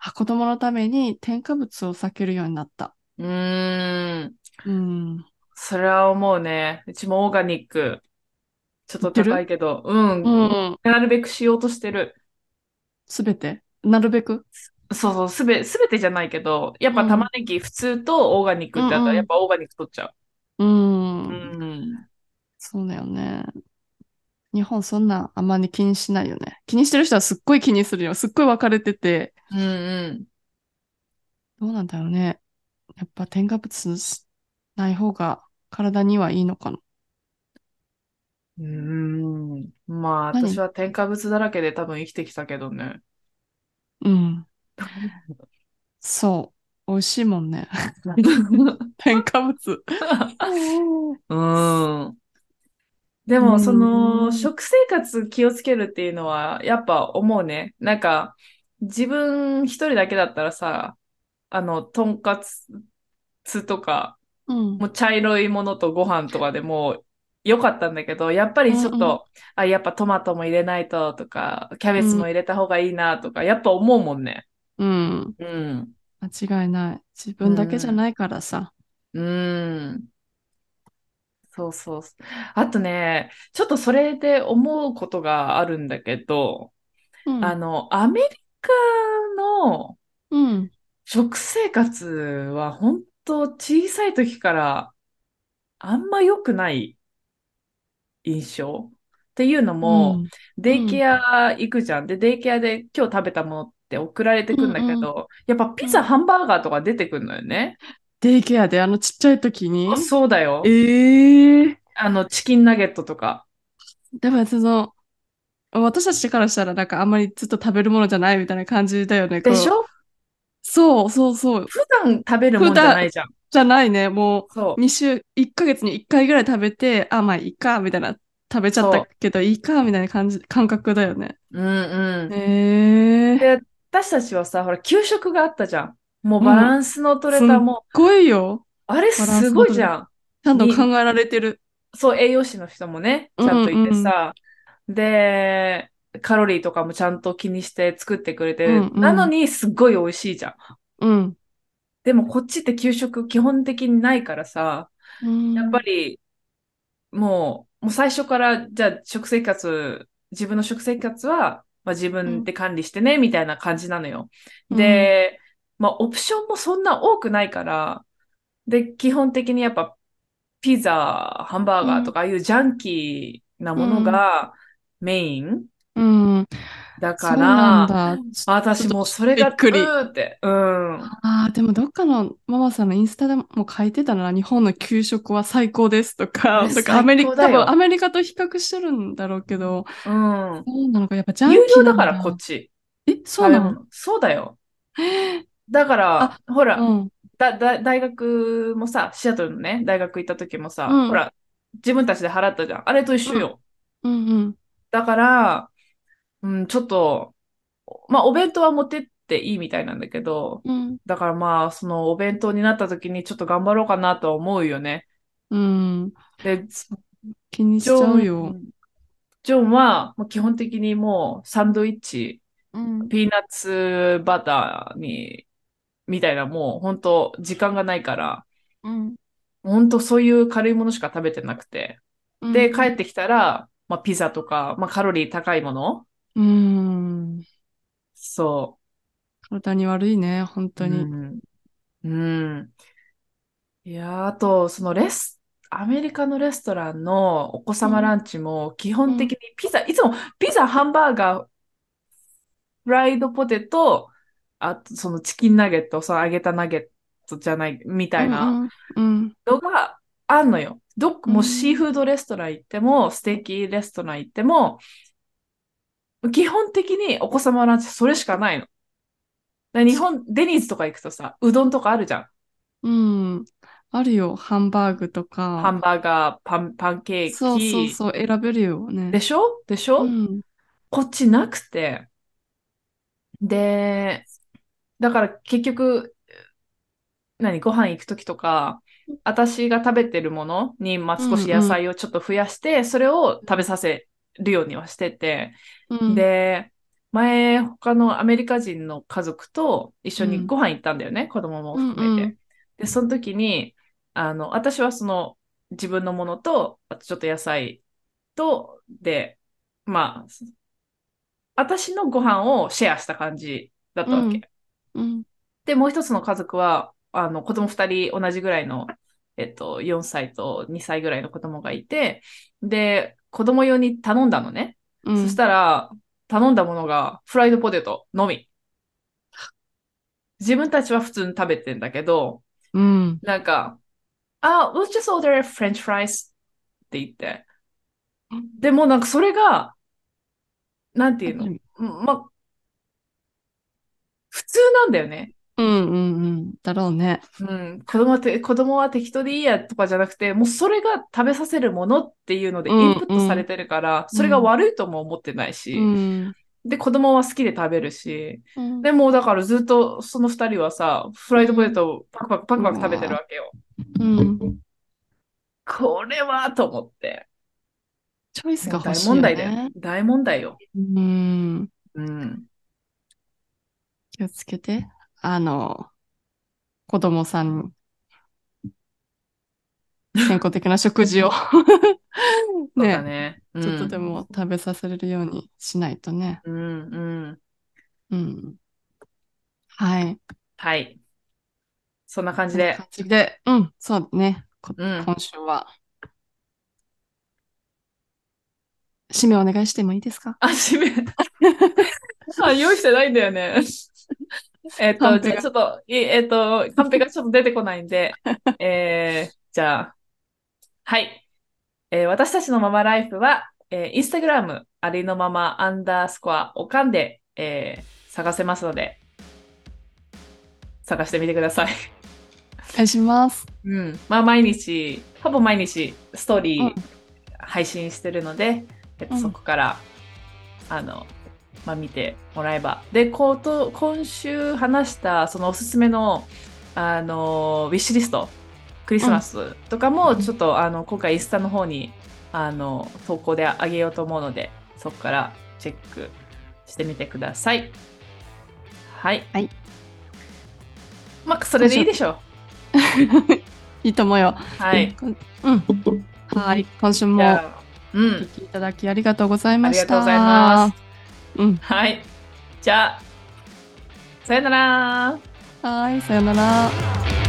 あ子供のために添加物を避けるようになった。うーん。うん。それは思うね。うちもオーガニック。ちょっと高いけど、うん。うん。なるべくしようとしてる。すべて？なるべく？そうそう、すべ、すべてじゃないけど、やっぱうん玉ねぎ普通とオーガニックってあったら、やっぱオーガニック取っちゃう。う。ん。うん。そうだよね。日本そんなあんまり気にしないよね。気にしてる人はすっごい気にするよ。すっごい分かれてて、うんうん。どうなんだろうね。やっぱ添加物ない方が体にはいいのかな。うーん。まあ、何？私は添加物だらけで多分生きてきたけどね。うん。そう。美味しいもんね。添加物。うん。でも、うんその、食生活気をつけるっていうのは、やっぱ思うね。なんか、自分一人だけだったらさ、あの、とんかつとか、うん。もう茶色いものとご飯とかでも良かったんだけど、やっぱりちょっと、うんうんあ、やっぱトマトも入れないととか、キャベツも入れた方がいいなとか、やっぱ思うもんね。うん。うん。間違いない。自分だけじゃないからさ。うん。そうそう。あとね、ちょっとそれで思うことがあるんだけど、うん。あの、アメリカのうん。食生活は本当小さい時からあんま良くない印象？っていうのも、うんデイケア行くじゃん。で、デイケアで今日食べたものって送られてくんだけど、やっぱピザ、ハンバーガーとか出てくるのよね。デイケアであのちっちゃい時に？あそうだよ。ええあの、チキンナゲットとか。でもその、私たちからしたらなんかあんまりずっと食べるものじゃないみたいな感じだよね。でしょ？そうそうそう。普段食べるもんじゃないじゃん。じゃないね。もそうう、。2週、1ヶ月に1回ぐらい食べて、あ、まあいいか、みたいな。食べちゃったけど、いいか、みたいな感じ、感覚だよね。うんうん。へえ。で、私たちはさ、ほら、給食があったじゃん。もうバランスの取れた、うんもう、すっごいよ。あれすごいじゃん。ちゃんと考えられてる。そう、栄養士の人もね、ちゃんといてさ、で、カロリーとかもちゃんと気にして作ってくれて、うんうんなのにすっごい美味しいじゃん。うん。でもこっちって給食基本的にないからさ、やっぱり、もう、もう最初から、じゃあ食生活、自分の食生活は、まあ、自分で管理してね、みたいな感じなのよ。で、まあ、オプションもそんな多くないから、で、基本的にやっぱ、ピザ、ハンバーガーとか、ああいうジャンキーなものがメインうん。うん。だから、だ。私もうそれが、びっくりって、うん。ああ、でもどっかのママさんのインスタでも書いてたな、日本の給食は最高ですとか、えとかアメリカ、多分アメリカと比較してるんだろうけど、うん。そうなのか、やっぱジャンキ有ーなん料だから、こっち。え、そうなの？そうだよ。だから、ほら、うん。だ、だ、大学もさ、シアトルのね、大学行った時もさ、うんほら、自分たちで払ったじゃん。あれと一緒よ。うんうん。だから、うん、ちょっと、まあ、お弁当は持ってっていいみたいなんだけど、うん。だからまあ、そのお弁当になった時にちょっと頑張ろうかなとは思うよね。うん。で、気にしちゃうよ。ジョンはもう基本的にもうサンドイッチ、うん。ピーナッツバターに、みたいなもう本当時間がないから、うん。本当そういう軽いものしか食べてなくて。で、帰っってきたら、まあ、ピザとか、まあ、カロリー高いものうん。そ体に悪いね、本う。当に。うん。うん。いやー、あと、そのレス、アメリカのレストランのお子様ランチも基本的にピザ、いつもピザ、ハンバーガー、フライドポテト、あとそのチキンナゲット、その揚げたナゲットじゃない、みたいなうんうん。のがあんのよ。どっうんもうシーフードレストラン行っても、ステーキレストラン行っても、基本的にお子様ランチそれしかないの。日本、デニーズとか行くとさ、うどんとかあるじゃん。うん。あるよ、ハンバーグとハか。ンバーガー、パン、パンケーキ。そうそうそう、選べるよね。でしょ？でしょ、うん。こっちなくて。で、だから結局、何、ご飯行くときとか、私が食べてるものに、まあ、少し野菜をちょっと増やして、それを食べさせるようにはしてて、うん、で、前、他のアメリカ人の家族と一緒にご飯行ったんだよね、子供も含めて。うんうん。で、その時に、あの、私はその自分のものと、あとちょっと野菜と、で、まあ、私のご飯をシェアした感じだったわけ。うん。で、もう一つの家族は、あの、子供二人同じぐらいの、えっと、4歳と2歳ぐらいの子供がいて、で、子供用に頼んだのね。うん。そしたら、頼んだものがフライドポテトのみ。自分たちは普通に食べてんだけど、うん。なんか、あ、we'll just order French fries って言って。でもなんかそれが、なんていうの、うんま、普通なんだよね。うんうんうん。だろうね。うん、子供はて、子供は適当でいいやとかじゃなくて、もうそれが食べさせるものっていうのでうんインプットされてるから、それが悪いとも思ってないし、うん。で、子供は好きで食べるし、うんでもだからずっとその二人はさ、フライドポテトをパクパクパクパク食べてるわけよ。うん。これはと思って。チョイスが欲しいよ問題だよね。。大問題よ。うん。うん。気をつけて。あの、子供さんに 健康的な食事をそうだね、ね。ちょっとでも。も食べさせれるようにしないとね。うん、うん。うん。はい。はい。そんな感じでこんな感。じで、うん、そうね。こうん。今週は。締めお願いしてもいいですか？あ、締め。あ、用意してないんだよね。えっと、じゃあちょっと、いえっと、カンペがちょっと出てこないんで、えー、じゃあ、はい。えー私たちのママライフは、えー、インスタグラム、ありのままアンダースコアおかんで、えー探せますので、探してみてください。お願いします。うん。まあ、毎日、ほぼ毎日、ストーリーうん配信してるので、えっと、うんそこから、あの、まあ、見てもらえば。で、こと、今週話した、そのおすすめの、あの、ウィッシュリスト、クリスマスとかも、ちょっと、あの、今回インスタの方に、あの、投稿であげようと思うので、そこからチェックしてみてください。はい。はい。まあ、それでいいでしょ いいと思うよ。う。はい。うん。はい。今週じもお聞。きいただきありがとうございました。ありがとうございます。うん。はい。じゃあ、さよなら。はい。さよなら。